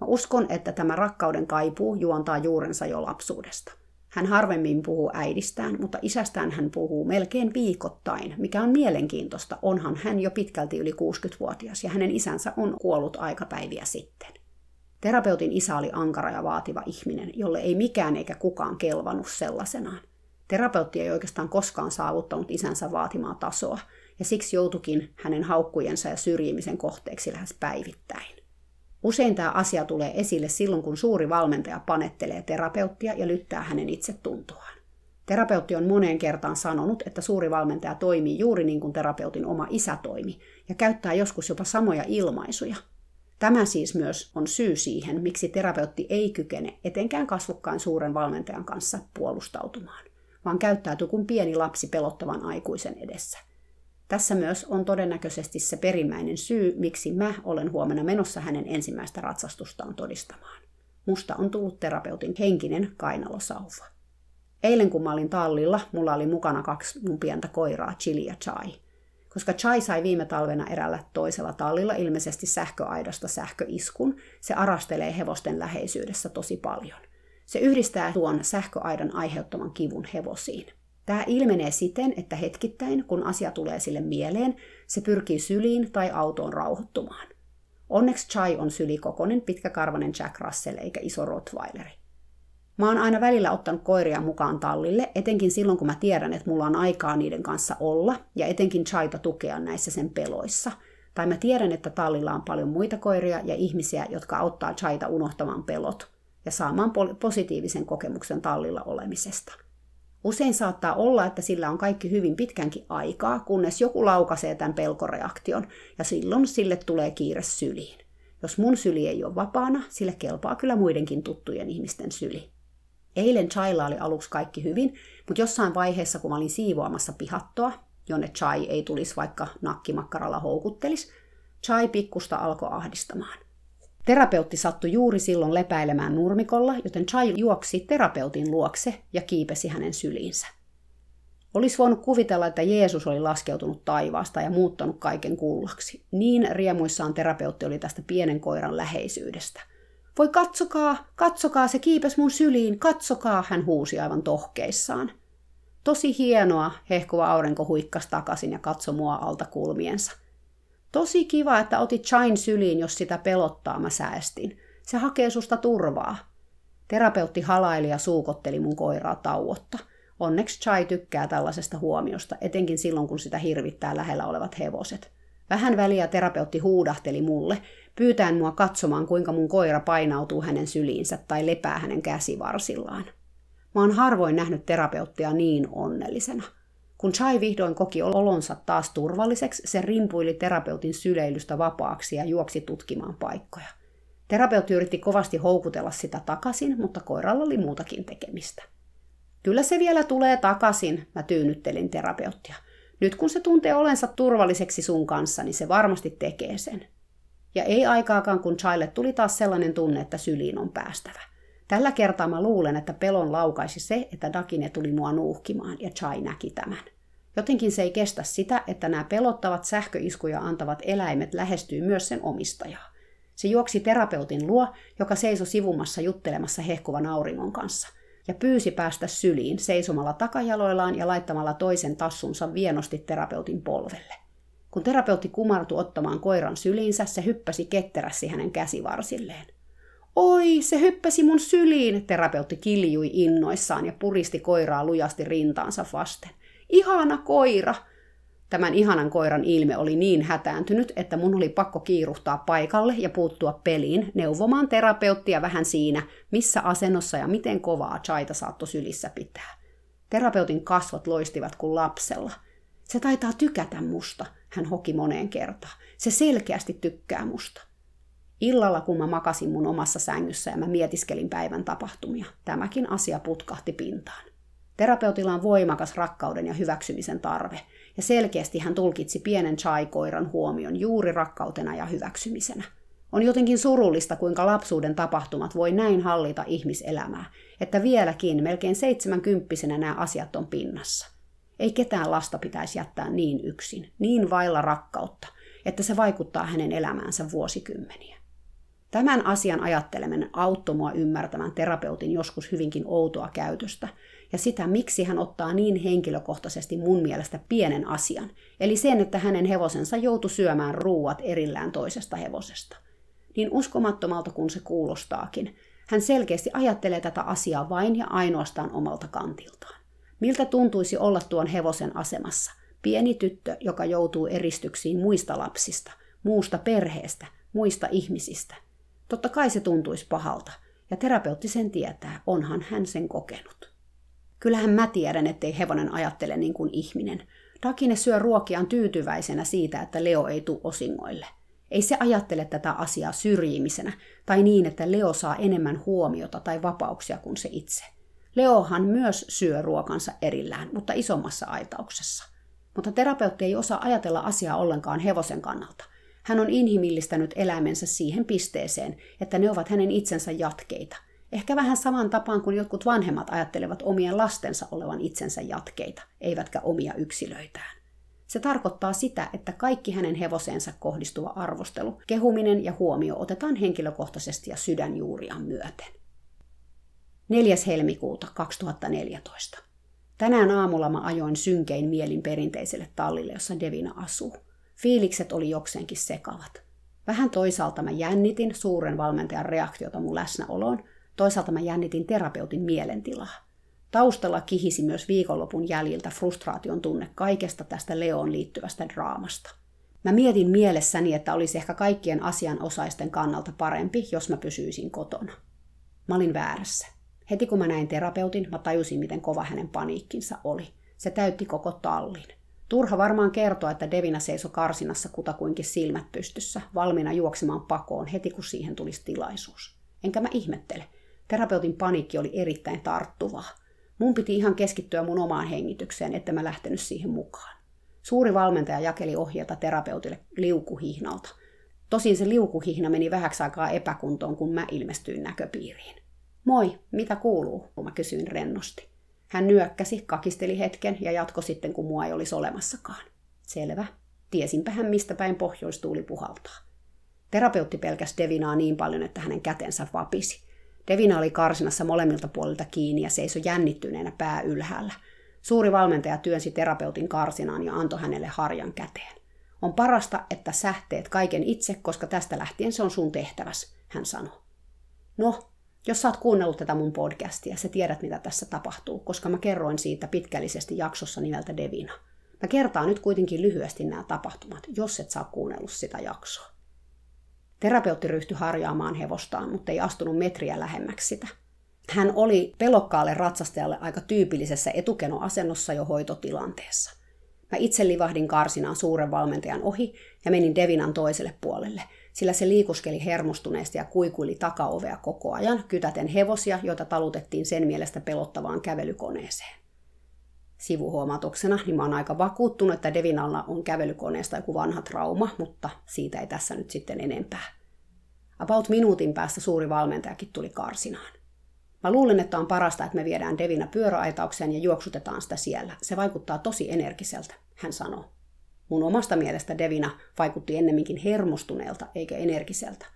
Speaker 1: Mä uskon, että tämä rakkauden kaipuu juontaa juurensa jo lapsuudesta. Hän harvemmin puhuu äidistään, mutta isästään hän puhuu melkein viikoittain, mikä on mielenkiintoista. Onhan hän jo pitkälti yli 60-vuotias ja hänen isänsä on kuollut aikapäiviä sitten. Terapeutin isä oli ankara ja vaativa ihminen, jolle ei mikään eikä kukaan kelvannut sellaisenaan. Terapeutti ei oikeastaan koskaan saavuttanut isänsä vaatimaa tasoa, ja siksi joutukin hänen haukkujensa ja syrjimisen kohteeksi lähes päivittäin. Usein tämä asia tulee esille silloin, kun suuri valmentaja panettelee terapeuttia ja lyttää hänen itsetuntoaan. Terapeutti on moneen kertaan sanonut, että suuri valmentaja toimii juuri niin kuin terapeutin oma isä toimi ja käyttää joskus jopa samoja ilmaisuja. Tämä siis myös on syy siihen, miksi terapeutti ei kykene etenkään kasvukkaan suuren valmentajan kanssa puolustautumaan, vaan käyttäytyy kuin pieni lapsi pelottavan aikuisen edessä – tässä myös on todennäköisesti se perimmäinen syy, miksi mä olen huomenna menossa hänen ensimmäistä ratsastustaan todistamaan. Musta on tullut terapeutin henkinen kainalosauva. Eilen kun mä olin tallilla, mulla oli mukana kaksi mun pientä koiraa, Chili ja Chai. Koska Chai sai viime talvena erällä toisella tallilla ilmeisesti sähköaidasta sähköiskun, se arastelee hevosten läheisyydessä tosi paljon. Se yhdistää tuon sähköaidan aiheuttaman kivun hevosiin. Tämä ilmenee siten, että hetkittäin, kun asia tulee sille mieleen, se pyrkii syliin tai autoon rauhoittumaan. Onneksi Chai on sylikokonen, pitkäkarvanen Jack Russell eikä iso Rottweileri. Mä oon aina välillä ottanut koiria mukaan tallille, etenkin silloin kun mä tiedän, että mulla on aikaa niiden kanssa olla, ja etenkin Chaita tukea näissä sen peloissa. Tai mä tiedän, että tallilla on paljon muita koiria ja ihmisiä, jotka auttaa Chaita unohtamaan pelot ja saamaan positiivisen kokemuksen tallilla olemisesta. Usein saattaa olla, että sillä on kaikki hyvin pitkänkin aikaa, kunnes joku laukaisee tämän pelkoreaktion, ja silloin sille tulee kiire syliin. Jos mun syli ei ole vapaana, sille kelpaa kyllä muidenkin tuttujen ihmisten syli. Eilen Chailla oli aluksi kaikki hyvin, mutta jossain vaiheessa, kun mä olin siivoamassa pihattoa, jonne Chai ei tulisi vaikka nakkimakkaralla houkuttelis, Chai pikkusta alkoi ahdistamaan. Terapeutti sattui juuri silloin lepäilemään nurmikolla, joten Chai juoksi terapeutin luokse ja kiipesi hänen syliinsä. Olisi voinut kuvitella, että Jeesus oli laskeutunut taivaasta ja muuttanut kaiken kullaksi. Niin riemuissaan terapeutti oli tästä pienen koiran läheisyydestä. Voi katsokaa, katsokaa, se kiipes mun syliin, katsokaa, hän huusi aivan tohkeissaan. Tosi hienoa, hehkuva aurinko huikkas takaisin ja katsoi mua alta kulmiensa. Tosi kiva, että otit Chain syliin, jos sitä pelottaa, mä säästin. Se hakee susta turvaa. Terapeutti halaili ja suukotteli mun koiraa tauotta. Onneksi Chai tykkää tällaisesta huomiosta, etenkin silloin kun sitä hirvittää lähellä olevat hevoset. Vähän väliä terapeutti huudahteli mulle, pyytäen mua katsomaan, kuinka mun koira painautuu hänen syliinsä tai lepää hänen käsivarsillaan. Mä oon harvoin nähnyt terapeuttia niin onnellisena. Kun Chai vihdoin koki olonsa taas turvalliseksi, se rimpuili terapeutin syleilystä vapaaksi ja juoksi tutkimaan paikkoja. Terapeutti yritti kovasti houkutella sitä takaisin, mutta koiralla oli muutakin tekemistä. Kyllä se vielä tulee takaisin, mä tyynnyttelin terapeuttia. Nyt kun se tuntee olensa turvalliseksi sun kanssa, niin se varmasti tekee sen. Ja ei aikaakaan, kun Chaille tuli taas sellainen tunne, että syliin on päästävä. Tällä kertaa mä luulen, että pelon laukaisi se, että Dakine tuli mua nuuhkimaan, ja Chai näki tämän. Jotenkin se ei kestä sitä, että nämä pelottavat sähköiskuja antavat eläimet lähestyy myös sen omistajaa. Se juoksi terapeutin luo, joka seisoi sivumassa juttelemassa hehkuvan auringon kanssa, ja pyysi päästä syliin seisomalla takajaloillaan ja laittamalla toisen tassunsa vienosti terapeutin polvelle. Kun terapeutti kumartui ottamaan koiran syliinsä, se hyppäsi ketterästi hänen käsivarsilleen. Oi, se hyppäsi mun syliin, terapeutti kiljui innoissaan ja puristi koiraa lujasti rintaansa vasten. Ihana koira! Tämän ihanan koiran ilme oli niin hätääntynyt, että mun oli pakko kiiruhtaa paikalle ja puuttua peliin, neuvomaan terapeuttia vähän siinä, missä asennossa ja miten kovaa chaita saattoi sylissä pitää. Terapeutin kasvot loistivat kuin lapsella. Se taitaa tykätä musta, hän hoki moneen kertaan. Se selkeästi tykkää musta. Illalla, kun mä makasin mun omassa sängyssä ja mä mietiskelin päivän tapahtumia, tämäkin asia putkahti pintaan. Terapeutilla on voimakas rakkauden ja hyväksymisen tarve, ja selkeästi hän tulkitsi pienen chai-koiran huomion juuri rakkautena ja hyväksymisenä. On jotenkin surullista, kuinka lapsuuden tapahtumat voi näin hallita ihmiselämää, että vieläkin melkein seitsemänkymppisenä nämä asiat on pinnassa. Ei ketään lasta pitäisi jättää niin yksin, niin vailla rakkautta, että se vaikuttaa hänen elämäänsä vuosikymmeniä. Tämän asian ajatteleminen auttoi mua ymmärtämään terapeutin joskus hyvinkin outoa käytöstä ja sitä, miksi hän ottaa niin henkilökohtaisesti mun mielestä pienen asian, eli sen, että hänen hevosensa joutui syömään ruuat erillään toisesta hevosesta. Niin uskomattomalta kuin se kuulostaakin, hän selkeästi ajattelee tätä asiaa vain ja ainoastaan omalta kantiltaan. Miltä tuntuisi olla tuon hevosen asemassa? Pieni tyttö, joka joutuu eristyksiin muista lapsista, muusta perheestä, muista ihmisistä – Totta kai se tuntuisi pahalta, ja terapeutti sen tietää, onhan hän sen kokenut. Kyllähän mä tiedän, ettei hevonen ajattele niin kuin ihminen. Dakine syö ruokiaan tyytyväisenä siitä, että Leo ei tule osingoille. Ei se ajattele tätä asiaa syrjimisenä tai niin, että Leo saa enemmän huomiota tai vapauksia kuin se itse. Leohan myös syö ruokansa erillään, mutta isommassa aitauksessa. Mutta terapeutti ei osaa ajatella asiaa ollenkaan hevosen kannalta. Hän on inhimillistänyt eläimensä siihen pisteeseen, että ne ovat hänen itsensä jatkeita. Ehkä vähän saman tapaan kuin jotkut vanhemmat ajattelevat omien lastensa olevan itsensä jatkeita, eivätkä omia yksilöitään. Se tarkoittaa sitä, että kaikki hänen hevoseensa kohdistuva arvostelu, kehuminen ja huomio otetaan henkilökohtaisesti ja sydänjuuriaan myöten. 4. helmikuuta 2014. Tänään aamulla mä ajoin synkein mielin perinteiselle tallille, jossa Devina asuu. Fiilikset oli jokseenkin sekavat. Vähän toisaalta mä jännitin suuren valmentajan reaktiota mun läsnäoloon, toisaalta mä jännitin terapeutin mielentilaa. Taustalla kihisi myös viikonlopun jäljiltä frustraation tunne kaikesta tästä Leoon liittyvästä draamasta. Mä mietin mielessäni, että olisi ehkä kaikkien asianosaisten kannalta parempi, jos mä pysyisin kotona. Mä olin väärässä. Heti kun mä näin terapeutin, mä tajusin, miten kova hänen paniikkinsa oli. Se täytti koko tallin. Turha varmaan kertoa, että Devina seisoi karsinassa kutakuinkin silmät pystyssä, valmiina juoksemaan pakoon heti kun siihen tulisi tilaisuus. Enkä mä ihmettele. Terapeutin paniikki oli erittäin tarttuvaa. Mun piti ihan keskittyä mun omaan hengitykseen, että mä lähtenyt siihen mukaan. Suuri valmentaja jakeli ohjeita terapeutille liukuhihnalta. Tosin se liukuhihna meni vähäksi aikaa epäkuntoon, kun mä ilmestyin näköpiiriin. Moi, mitä kuuluu? Mä kysyin rennosti. Hän nyökkäsi, kakisteli hetken ja jatko sitten, kun mua ei olisi olemassakaan. Selvä. Tiesinpä hän, mistä päin pohjoistuuli puhaltaa. Terapeutti pelkäsi Devinaa niin paljon, että hänen kätensä vapisi. Devina oli karsinassa molemmilta puolilta kiinni ja seisoi jännittyneenä pää ylhäällä. Suuri valmentaja työnsi terapeutin karsinaan ja antoi hänelle harjan käteen. On parasta, että sä teet kaiken itse, koska tästä lähtien se on sun tehtäväs, hän sanoi. No, jos sä oot kuunnellut tätä mun podcastia, sä tiedät mitä tässä tapahtuu, koska mä kerroin siitä pitkällisesti jaksossa nimeltä Devina. Mä kertaan nyt kuitenkin lyhyesti nämä tapahtumat, jos et saa kuunnellut sitä jaksoa. Terapeutti ryhtyi harjaamaan hevostaan, mutta ei astunut metriä lähemmäksi sitä. Hän oli pelokkaalle ratsastajalle aika tyypillisessä etukenoasennossa jo hoitotilanteessa. Mä itse livahdin karsinaan suuren valmentajan ohi ja menin Devinan toiselle puolelle, sillä se liikuskeli hermostuneesti ja kuikuili takaovea koko ajan, kytäten hevosia, joita talutettiin sen mielestä pelottavaan kävelykoneeseen. Sivuhuomautuksena, niin mä oon aika vakuuttunut, että Devinalla on kävelykoneesta joku vanha trauma, mutta siitä ei tässä nyt sitten enempää. About minuutin päästä suuri valmentajakin tuli karsinaan. Mä luulen, että on parasta, että me viedään Devina pyöräaitaukseen ja juoksutetaan sitä siellä. Se vaikuttaa tosi energiseltä, hän sanoi. Mun omasta mielestä Devina vaikutti ennemminkin hermostuneelta eikä energiseltä.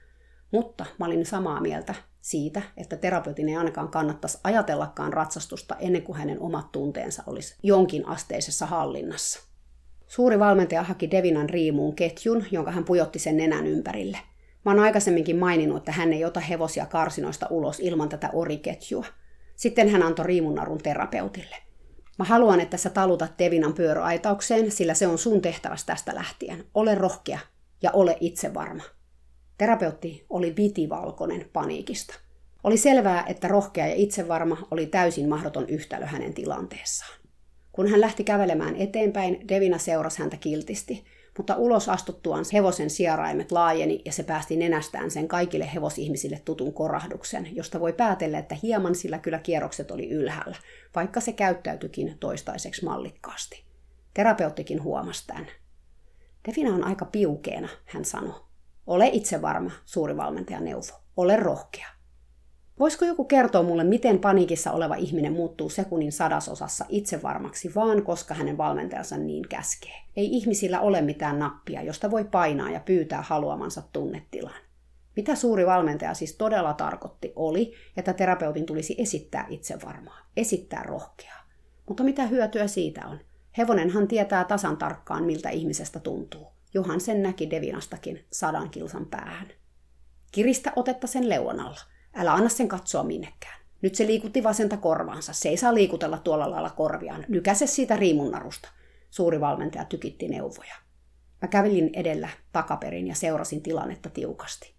Speaker 1: Mutta mä olin samaa mieltä siitä, että terapeutin ei ainakaan kannattaisi ajatellakaan ratsastusta ennen kuin hänen omat tunteensa olisi jonkin asteisessa hallinnassa. Suuri valmentaja haki Devinan riimuun ketjun, jonka hän pujotti sen nenän ympärille – Mä oon aikaisemminkin maininnut, että hän ei ota hevosia karsinoista ulos ilman tätä oriketjua. Sitten hän antoi riimunnarun terapeutille. Mä haluan, että sä talutat Tevinan pyöräaitaukseen, sillä se on sun tehtäväs tästä lähtien. Ole rohkea ja ole itse varma. Terapeutti oli vitivalkoinen paniikista. Oli selvää, että rohkea ja itsevarma oli täysin mahdoton yhtälö hänen tilanteessaan. Kun hän lähti kävelemään eteenpäin, Devina seurasi häntä kiltisti – mutta ulos astuttuaan hevosen sieraimet laajeni ja se päästi nenästään sen kaikille hevosihmisille tutun korahduksen, josta voi päätellä, että hieman sillä kyllä kierrokset oli ylhäällä, vaikka se käyttäytyikin toistaiseksi mallikkaasti. Terapeuttikin huomasi tämän. Devina on aika piukeena, hän sanoi. Ole itse varma, suuri valmentaja neuvo. Ole rohkea. Voisiko joku kertoa mulle, miten paniikissa oleva ihminen muuttuu sekunnin sadasosassa itsevarmaksi vaan, koska hänen valmentajansa niin käskee? Ei ihmisillä ole mitään nappia, josta voi painaa ja pyytää haluamansa tunnetilan. Mitä suuri valmentaja siis todella tarkoitti oli, että terapeutin tulisi esittää itsevarmaa, esittää rohkeaa. Mutta mitä hyötyä siitä on? Hevonenhan tietää tasan tarkkaan, miltä ihmisestä tuntuu. Johan sen näki Devinastakin sadan kilsan päähän. Kiristä otetta sen leuanalla – Älä anna sen katsoa minnekään. Nyt se liikutti vasenta korvaansa. Se ei saa liikutella tuolla lailla korviaan. Lykäse siitä riimunnarusta. Suuri valmentaja tykitti neuvoja. Mä kävelin edellä takaperin ja seurasin tilannetta tiukasti.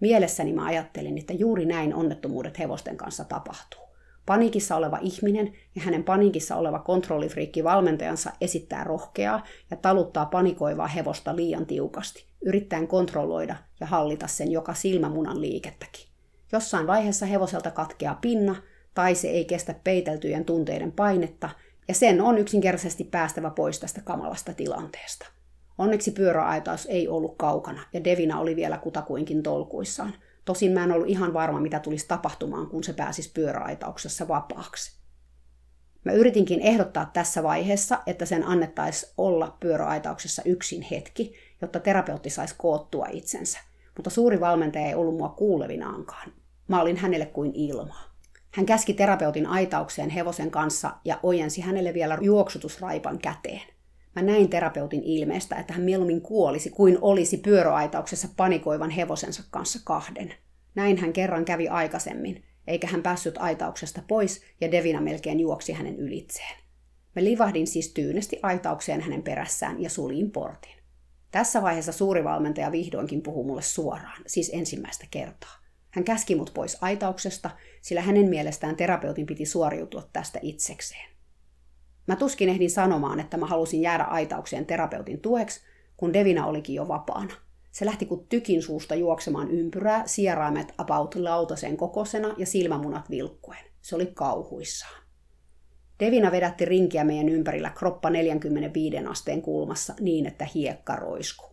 Speaker 1: Mielessäni mä ajattelin, että juuri näin onnettomuudet hevosten kanssa tapahtuu. Paniikissa oleva ihminen ja hänen paniikissa oleva kontrollifriikki valmentajansa esittää rohkeaa ja taluttaa panikoivaa hevosta liian tiukasti, yrittäen kontrolloida ja hallita sen joka silmämunan liikettäkin. Jossain vaiheessa hevoselta katkeaa pinna, tai se ei kestä peiteltyjen tunteiden painetta, ja sen on yksinkertaisesti päästävä pois tästä kamalasta tilanteesta. Onneksi pyöräaitaus ei ollut kaukana, ja Devina oli vielä kutakuinkin tolkuissaan. Tosin mä en ollut ihan varma, mitä tulisi tapahtumaan, kun se pääsisi pyöräaitauksessa vapaaksi. Mä yritinkin ehdottaa tässä vaiheessa, että sen annettaisi olla pyöräaitauksessa yksin hetki, jotta terapeutti saisi koottua itsensä – mutta suuri valmentaja ei ollut mua kuulevinaankaan. Mä olin hänelle kuin ilma. Hän käski terapeutin aitaukseen hevosen kanssa ja ojensi hänelle vielä juoksutusraipan käteen. Mä näin terapeutin ilmeestä, että hän mieluummin kuolisi kuin olisi pyöräaitauksessa panikoivan hevosensa kanssa kahden. Näin hän kerran kävi aikaisemmin, eikä hän päässyt aitauksesta pois ja Devina melkein juoksi hänen ylitseen. Mä livahdin siis tyynesti aitaukseen hänen perässään ja suljin portin. Tässä vaiheessa suuri valmentaja vihdoinkin puhuu mulle suoraan, siis ensimmäistä kertaa. Hän käski mut pois aitauksesta, sillä hänen mielestään terapeutin piti suoriutua tästä itsekseen. Mä tuskin ehdin sanomaan, että mä halusin jäädä aitaukseen terapeutin tueksi, kun Devina olikin jo vapaana. Se lähti kuin tykin suusta juoksemaan ympyrää, sieraimet about lautaseen kokosena ja silmämunat vilkkuen. Se oli kauhuissaan. Devina vedätti rinkiä meidän ympärillä kroppa 45 asteen kulmassa niin, että hiekka roisku.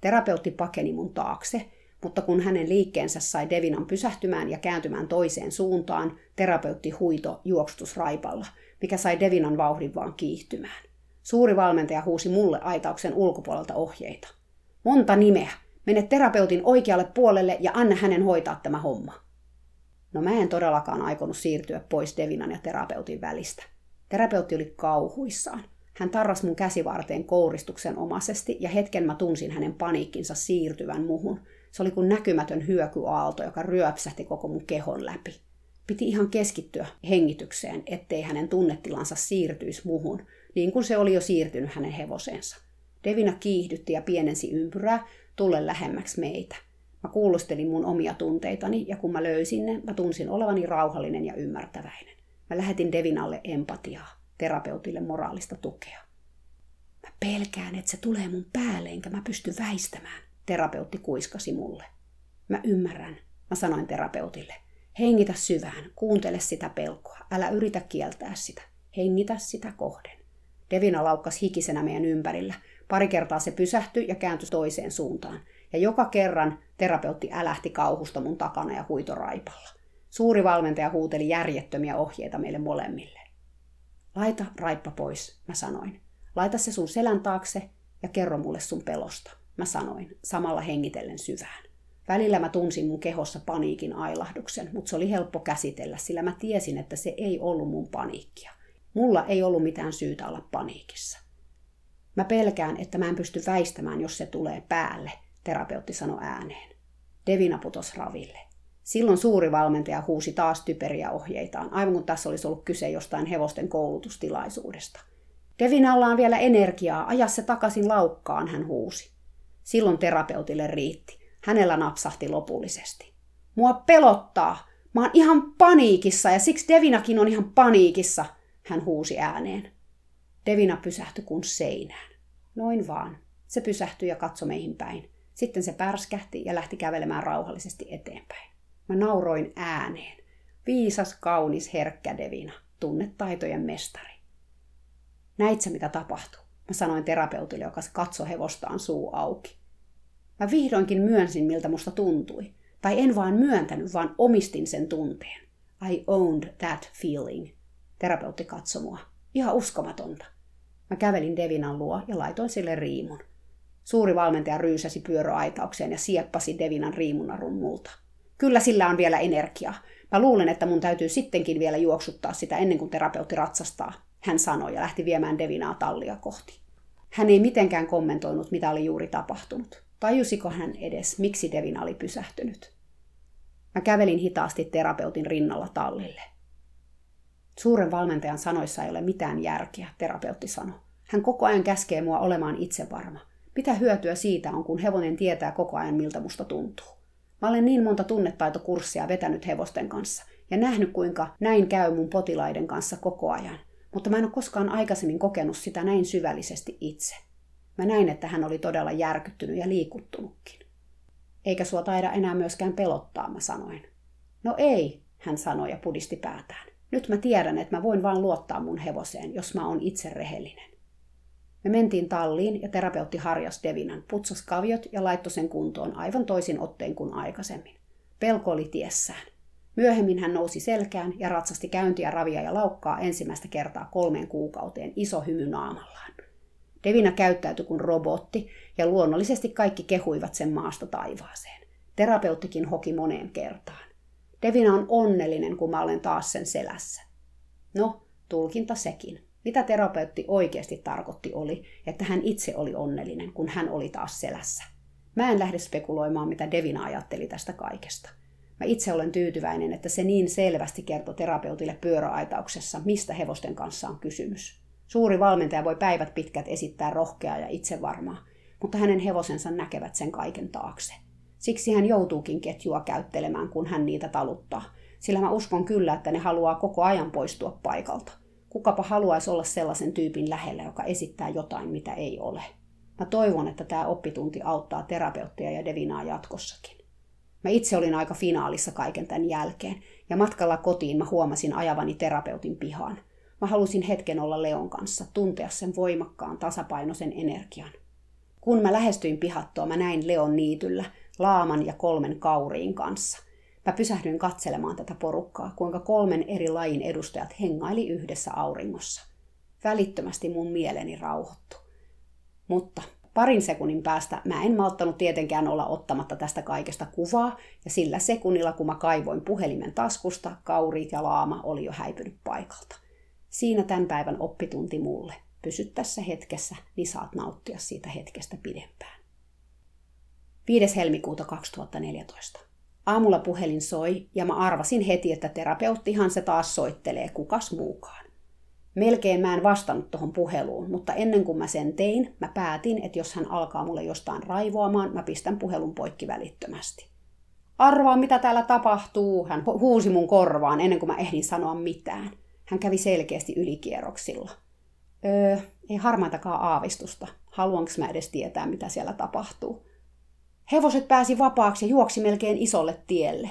Speaker 1: Terapeutti pakeni mun taakse, mutta kun hänen liikkeensä sai Devinan pysähtymään ja kääntymään toiseen suuntaan, terapeutti huito juoksutusraipalla, mikä sai Devinan vauhdin vaan kiihtymään. Suuri valmentaja huusi mulle aitauksen ulkopuolelta ohjeita. Monta nimeä. Mene terapeutin oikealle puolelle ja anna hänen hoitaa tämä homma. No mä en todellakaan aikonut siirtyä pois Devinan ja terapeutin välistä. Terapeutti oli kauhuissaan. Hän tarras mun käsivarteen kouristuksen omaisesti ja hetken mä tunsin hänen paniikkinsa siirtyvän muhun. Se oli kuin näkymätön hyökyaalto, joka ryöpsähti koko mun kehon läpi. Piti ihan keskittyä hengitykseen, ettei hänen tunnetilansa siirtyisi muhun, niin kuin se oli jo siirtynyt hänen hevoseensa. Devina kiihdytti ja pienensi ympyrää, tulle lähemmäksi meitä. Mä kuulostelin mun omia tunteitani ja kun mä löysin ne, mä tunsin olevani rauhallinen ja ymmärtäväinen. Mä lähetin Devinalle empatiaa, terapeutille moraalista tukea. Mä pelkään, että se tulee mun päälle, enkä mä pysty väistämään, terapeutti kuiskasi mulle. Mä ymmärrän, mä sanoin terapeutille. Hengitä syvään, kuuntele sitä pelkoa, älä yritä kieltää sitä. Hengitä sitä kohden. Devina laukkas hikisenä meidän ympärillä. Pari kertaa se pysähtyi ja kääntyi toiseen suuntaan. Ja joka kerran terapeutti älähti kauhusta mun takana ja huitoraipalla. Suuri valmentaja huuteli järjettömiä ohjeita meille molemmille. Laita raippa pois, mä sanoin. Laita se sun selän taakse ja kerro mulle sun pelosta, mä sanoin, samalla hengitellen syvään. Välillä mä tunsin mun kehossa paniikin ailahduksen, mutta se oli helppo käsitellä, sillä mä tiesin, että se ei ollut mun paniikkia. Mulla ei ollut mitään syytä olla paniikissa. Mä pelkään, että mä en pysty väistämään, jos se tulee päälle, terapeutti sanoi ääneen. Devina putos raville. Silloin suuri valmentaja huusi taas typeriä ohjeitaan, aivan kuin tässä olisi ollut kyse jostain hevosten koulutustilaisuudesta. Devinalla on vielä energiaa, aja se takaisin laukkaan, hän huusi. Silloin terapeutille riitti. Hänellä napsahti lopullisesti. Mua pelottaa. Mä oon ihan paniikissa ja siksi Devinakin on ihan paniikissa, hän huusi ääneen. Devina pysähtyi kuin seinään. Noin vaan. Se pysähtyi ja katsoi meihin päin. Sitten se pärskähti ja lähti kävelemään rauhallisesti eteenpäin. Mä nauroin ääneen. Viisas, kaunis, herkkä Devina, tunnetaitojen mestari. Näit sä, mitä tapahtui? Mä sanoin terapeutille, joka katsoi hevostaan suu auki. Mä vihdoinkin myönsin, miltä musta tuntui. Tai en vaan myöntänyt, vaan omistin sen tunteen. I owned that feeling. Terapeutti katsoi mua. Ihan uskomatonta. Mä kävelin Devinan luo ja laitoin sille riimun. Suuri valmentaja ryysäsi pyöröaitaukseen ja sieppasi Devinan riimunarun multa. Kyllä sillä on vielä energiaa. Mä luulen, että mun täytyy sittenkin vielä juoksuttaa sitä ennen kuin terapeutti ratsastaa, hän sanoi ja lähti viemään Devinaa tallia kohti. Hän ei mitenkään kommentoinut, mitä oli juuri tapahtunut. Tajusiko hän edes, miksi Devina oli pysähtynyt? Mä kävelin hitaasti terapeutin rinnalla tallille. Suuren valmentajan sanoissa ei ole mitään järkeä, terapeutti sanoi. Hän koko ajan käskee mua olemaan itsevarma. Mitä hyötyä siitä on, kun hevonen tietää koko ajan, miltä musta tuntuu? Mä olen niin monta tunnetaitokurssia vetänyt hevosten kanssa ja nähnyt, kuinka näin käy mun potilaiden kanssa koko ajan. Mutta mä en ole koskaan aikaisemmin kokenut sitä näin syvällisesti itse. Mä näin, että hän oli todella järkyttynyt ja liikuttunutkin. Eikä sua taida enää myöskään pelottaa, mä sanoin. No ei, hän sanoi ja pudisti päätään. Nyt mä tiedän, että mä voin vaan luottaa mun hevoseen, jos mä oon itse rehellinen. Me mentiin talliin ja terapeutti harjas Devinan, putsas kaviot ja laittoi sen kuntoon aivan toisin otteen kuin aikaisemmin. Pelko oli tiessään. Myöhemmin hän nousi selkään ja ratsasti käyntiä ravia ja laukkaa ensimmäistä kertaa kolmeen kuukauteen iso hymy naamallaan. Devina käyttäytyi kuin robotti ja luonnollisesti kaikki kehuivat sen maasta taivaaseen. Terapeuttikin hoki moneen kertaan. Devina on onnellinen, kun mä olen taas sen selässä. No, tulkinta sekin. Mitä terapeutti oikeasti tarkoitti oli, että hän itse oli onnellinen, kun hän oli taas selässä. Mä en lähde spekuloimaan, mitä Devina ajatteli tästä kaikesta. Mä itse olen tyytyväinen, että se niin selvästi kertoi terapeutille pyöräaitauksessa, mistä hevosten kanssa on kysymys. Suuri valmentaja voi päivät pitkät esittää rohkeaa ja itsevarmaa, mutta hänen hevosensa näkevät sen kaiken taakse. Siksi hän joutuukin ketjua käyttelemään, kun hän niitä taluttaa, sillä mä uskon kyllä, että ne haluaa koko ajan poistua paikalta – Kukapa haluaisi olla sellaisen tyypin lähellä, joka esittää jotain, mitä ei ole. Mä toivon, että tämä oppitunti auttaa terapeuttia ja Devinaa jatkossakin. Mä itse olin aika finaalissa kaiken tämän jälkeen, ja matkalla kotiin mä huomasin ajavani terapeutin pihaan. Mä halusin hetken olla Leon kanssa, tuntea sen voimakkaan, tasapainoisen energian. Kun mä lähestyin pihattoa, mä näin Leon niityllä, laaman ja kolmen kauriin kanssa. Mä pysähdyin katselemaan tätä porukkaa, kuinka kolmen eri lajin edustajat hengaili yhdessä auringossa. Välittömästi mun mieleni rauhoittui. Mutta parin sekunnin päästä mä en malttanut tietenkään olla ottamatta tästä kaikesta kuvaa, ja sillä sekunnilla, kun mä kaivoin puhelimen taskusta, kauriit ja laama oli jo häipynyt paikalta. Siinä tämän päivän oppitunti mulle. Pysy tässä hetkessä, niin saat nauttia siitä hetkestä pidempään. 5. helmikuuta 2014. Aamulla puhelin soi ja mä arvasin heti, että terapeuttihan se taas soittelee, kukas muukaan. Melkein mä en vastannut tuohon puheluun, mutta ennen kuin mä sen tein, mä päätin, että jos hän alkaa mulle jostain raivoamaan, mä pistän puhelun poikki välittömästi. Arvaa, mitä täällä tapahtuu, hän huusi mun korvaan ennen kuin mä ehdin sanoa mitään. Hän kävi selkeästi ylikierroksilla. Öö, ei harmaitakaan aavistusta. Haluanko mä edes tietää, mitä siellä tapahtuu? Hevoset pääsi vapaaksi ja juoksi melkein isolle tielle.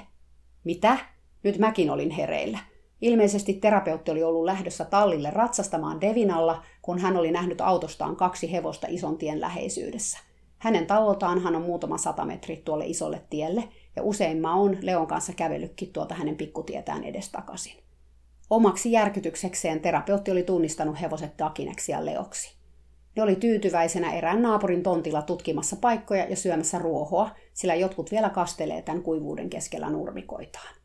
Speaker 1: Mitä? Nyt mäkin olin hereillä. Ilmeisesti terapeutti oli ollut lähdössä tallille ratsastamaan Devinalla, kun hän oli nähnyt autostaan kaksi hevosta ison tien läheisyydessä. Hänen taloltaanhan on muutama sata metriä tuolle isolle tielle, ja usein mä oon Leon kanssa kävellytkin tuota hänen pikkutietään edestakaisin. Omaksi järkytyksekseen terapeutti oli tunnistanut hevoset Dakineksi ja Leoksi. Ne oli tyytyväisenä erään naapurin tontilla tutkimassa paikkoja ja syömässä ruohoa, sillä jotkut vielä kastelee tämän kuivuuden keskellä nurmikoitaan.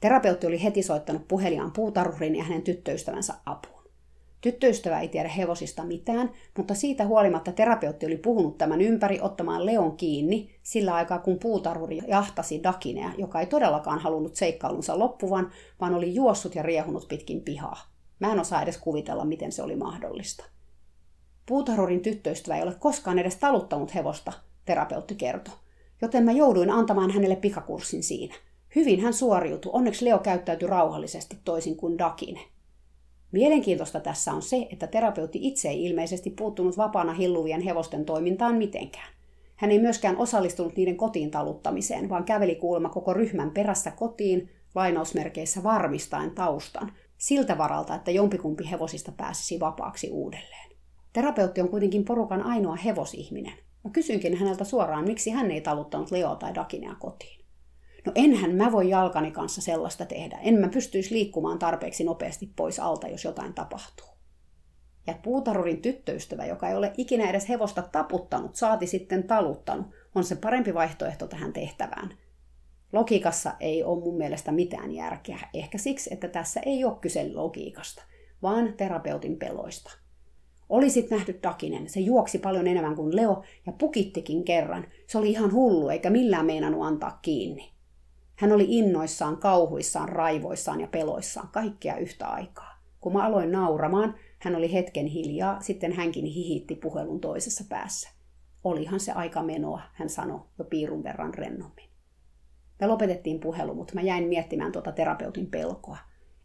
Speaker 1: Terapeutti oli heti soittanut puheliaan puutarhurin ja hänen tyttöystävänsä apuun. Tyttöystävä ei tiedä hevosista mitään, mutta siitä huolimatta terapeutti oli puhunut tämän ympäri ottamaan Leon kiinni sillä aikaa, kun puutarhuri jahtasi Dakinea, joka ei todellakaan halunnut seikkailunsa loppuvan, vaan oli juossut ja riehunut pitkin pihaa. Mä en osaa edes kuvitella, miten se oli mahdollista. Puutarhurin tyttöystävä ei ole koskaan edes taluttanut hevosta, terapeutti kertoi, joten mä jouduin antamaan hänelle pikakurssin siinä. Hyvin hän suoriutui, onneksi Leo käyttäytyi rauhallisesti toisin kuin Dakine. Mielenkiintoista tässä on se, että terapeutti itse ei ilmeisesti puuttunut vapaana hilluvien hevosten toimintaan mitenkään. Hän ei myöskään osallistunut niiden kotiin taluttamiseen, vaan käveli kuulemma koko ryhmän perässä kotiin, lainausmerkeissä varmistaen taustan, siltä varalta, että jompikumpi hevosista pääsisi vapaaksi uudelleen. Terapeutti on kuitenkin porukan ainoa hevosihminen. Mä kysynkin häneltä suoraan, miksi hän ei taluttanut Leo tai Dakinea kotiin. No enhän mä voi jalkani kanssa sellaista tehdä. En mä pystyisi liikkumaan tarpeeksi nopeasti pois alta, jos jotain tapahtuu. Ja puutarurin tyttöystävä, joka ei ole ikinä edes hevosta taputtanut, saati sitten taluttanut, on se parempi vaihtoehto tähän tehtävään. Logiikassa ei ole mun mielestä mitään järkeä, ehkä siksi, että tässä ei ole kyse logiikasta, vaan terapeutin peloista. Olisit nähnyt Dakinen, se juoksi paljon enemmän kuin Leo ja pukittikin kerran. Se oli ihan hullu eikä millään meinannut antaa kiinni. Hän oli innoissaan, kauhuissaan, raivoissaan ja peloissaan, kaikkea yhtä aikaa. Kun mä aloin nauramaan, hän oli hetken hiljaa, sitten hänkin hihitti puhelun toisessa päässä. Olihan se aika menoa, hän sanoi jo piirun verran rennommin. Me lopetettiin puhelu, mutta mä jäin miettimään tuota terapeutin pelkoa.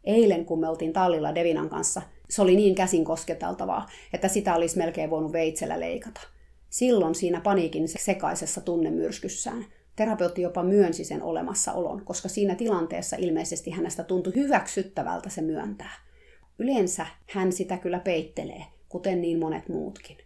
Speaker 1: Eilen, kun me oltiin tallilla Devinan kanssa, se oli niin käsin kosketeltavaa, että sitä olisi melkein voinut veitsellä leikata. Silloin siinä paniikin sekaisessa tunnemyrskyssään Terapeutti jopa myönsi sen olemassaolon, koska siinä tilanteessa ilmeisesti hänestä tuntui hyväksyttävältä se myöntää. Yleensä hän sitä kyllä peittelee, kuten niin monet muutkin.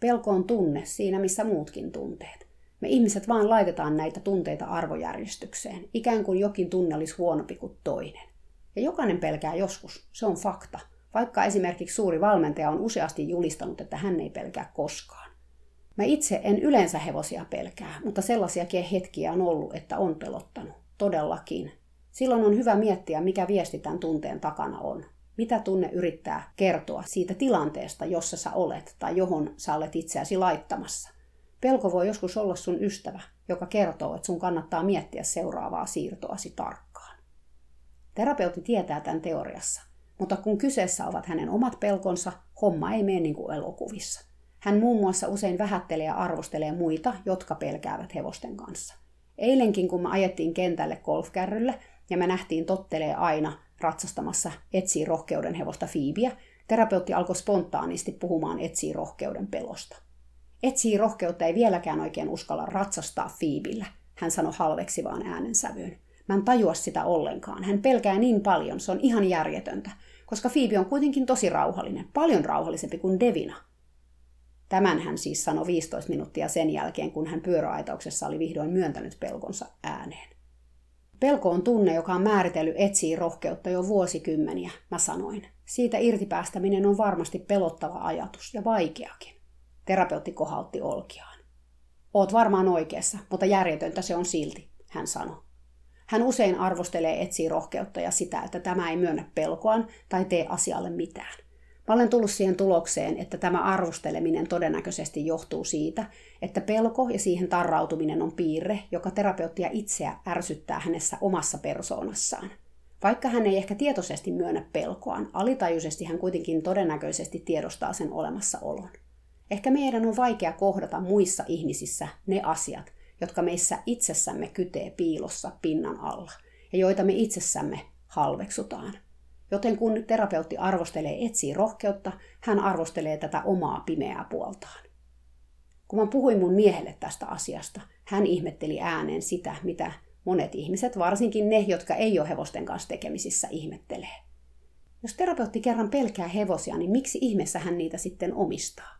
Speaker 1: Pelko on tunne siinä, missä muutkin tunteet. Me ihmiset vaan laitetaan näitä tunteita arvojärjestykseen, ikään kuin jokin tunne olisi huonompi kuin toinen. Ja jokainen pelkää joskus, se on fakta, vaikka esimerkiksi suuri valmentaja on useasti julistanut, että hän ei pelkää koskaan. Mä itse en yleensä hevosia pelkää, mutta sellaisiakin hetkiä on ollut, että on pelottanut. Todellakin. Silloin on hyvä miettiä, mikä viesti tämän tunteen takana on. Mitä tunne yrittää kertoa siitä tilanteesta, jossa sä olet tai johon sä olet itseäsi laittamassa. Pelko voi joskus olla sun ystävä, joka kertoo, että sun kannattaa miettiä seuraavaa siirtoasi tarkkaan. Terapeutti tietää tämän teoriassa, mutta kun kyseessä ovat hänen omat pelkonsa, homma ei mene niin kuin elokuvissa. Hän muun muassa usein vähättelee ja arvostelee muita, jotka pelkäävät hevosten kanssa. Eilenkin, kun me ajettiin kentälle golfkärryllä ja me nähtiin tottelee aina ratsastamassa etsii rohkeuden hevosta Fiibiä, terapeutti alkoi spontaanisti puhumaan etsii rohkeuden pelosta. Etsii rohkeutta ei vieläkään oikein uskalla ratsastaa Fiibillä, hän sanoi halveksivaan äänensävyyn. Mä en tajua sitä ollenkaan. Hän pelkää niin paljon, se on ihan järjetöntä, koska Fiibi on kuitenkin tosi rauhallinen, paljon rauhallisempi kuin Devina – Tämän hän siis sanoi 15 minuuttia sen jälkeen, kun hän pyöräaitauksessa oli vihdoin myöntänyt pelkonsa ääneen. Pelko on tunne, joka on määritellyt etsii rohkeutta jo vuosikymmeniä, mä sanoin. Siitä irtipäästäminen on varmasti pelottava ajatus ja vaikeakin. Terapeutti kohautti olkiaan. Oot varmaan oikeassa, mutta järjetöntä se on silti, hän sanoi. Hän usein arvostelee etsii rohkeutta ja sitä, että tämä ei myönnä pelkoaan tai tee asialle mitään. Mä olen tullut siihen tulokseen, että tämä arvosteleminen todennäköisesti johtuu siitä, että pelko ja siihen tarrautuminen on piirre, joka terapeuttia itseä ärsyttää hänessä omassa persoonassaan. Vaikka hän ei ehkä tietoisesti myönnä pelkoaan, alitajuisesti hän kuitenkin todennäköisesti tiedostaa sen olemassaolon. Ehkä meidän on vaikea kohdata muissa ihmisissä ne asiat, jotka meissä itsessämme kytee piilossa pinnan alla ja joita me itsessämme halveksutaan. Joten kun terapeutti arvostelee etsii rohkeutta, hän arvostelee tätä omaa pimeää puoltaan. Kun mä puhuin mun miehelle tästä asiasta, hän ihmetteli ääneen sitä, mitä monet ihmiset, varsinkin ne, jotka ei ole hevosten kanssa tekemisissä, ihmettelee. Jos terapeutti kerran pelkää hevosia, niin miksi ihmeessä hän niitä sitten omistaa?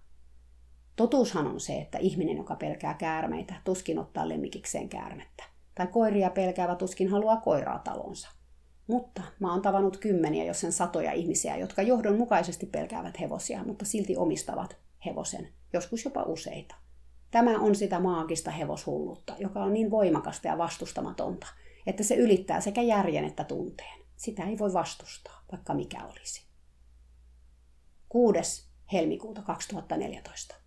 Speaker 1: Totuushan on se, että ihminen, joka pelkää käärmeitä, tuskin ottaa lemmikikseen käärmettä. Tai koiria pelkäävä tuskin haluaa koiraa talonsa. Mutta mä oon tavannut kymmeniä, jos sen satoja ihmisiä, jotka johdonmukaisesti pelkäävät hevosia, mutta silti omistavat hevosen, joskus jopa useita. Tämä on sitä maagista hevoshullutta, joka on niin voimakasta ja vastustamatonta, että se ylittää sekä järjen että tunteen. Sitä ei voi vastustaa, vaikka mikä olisi. 6. helmikuuta 2014.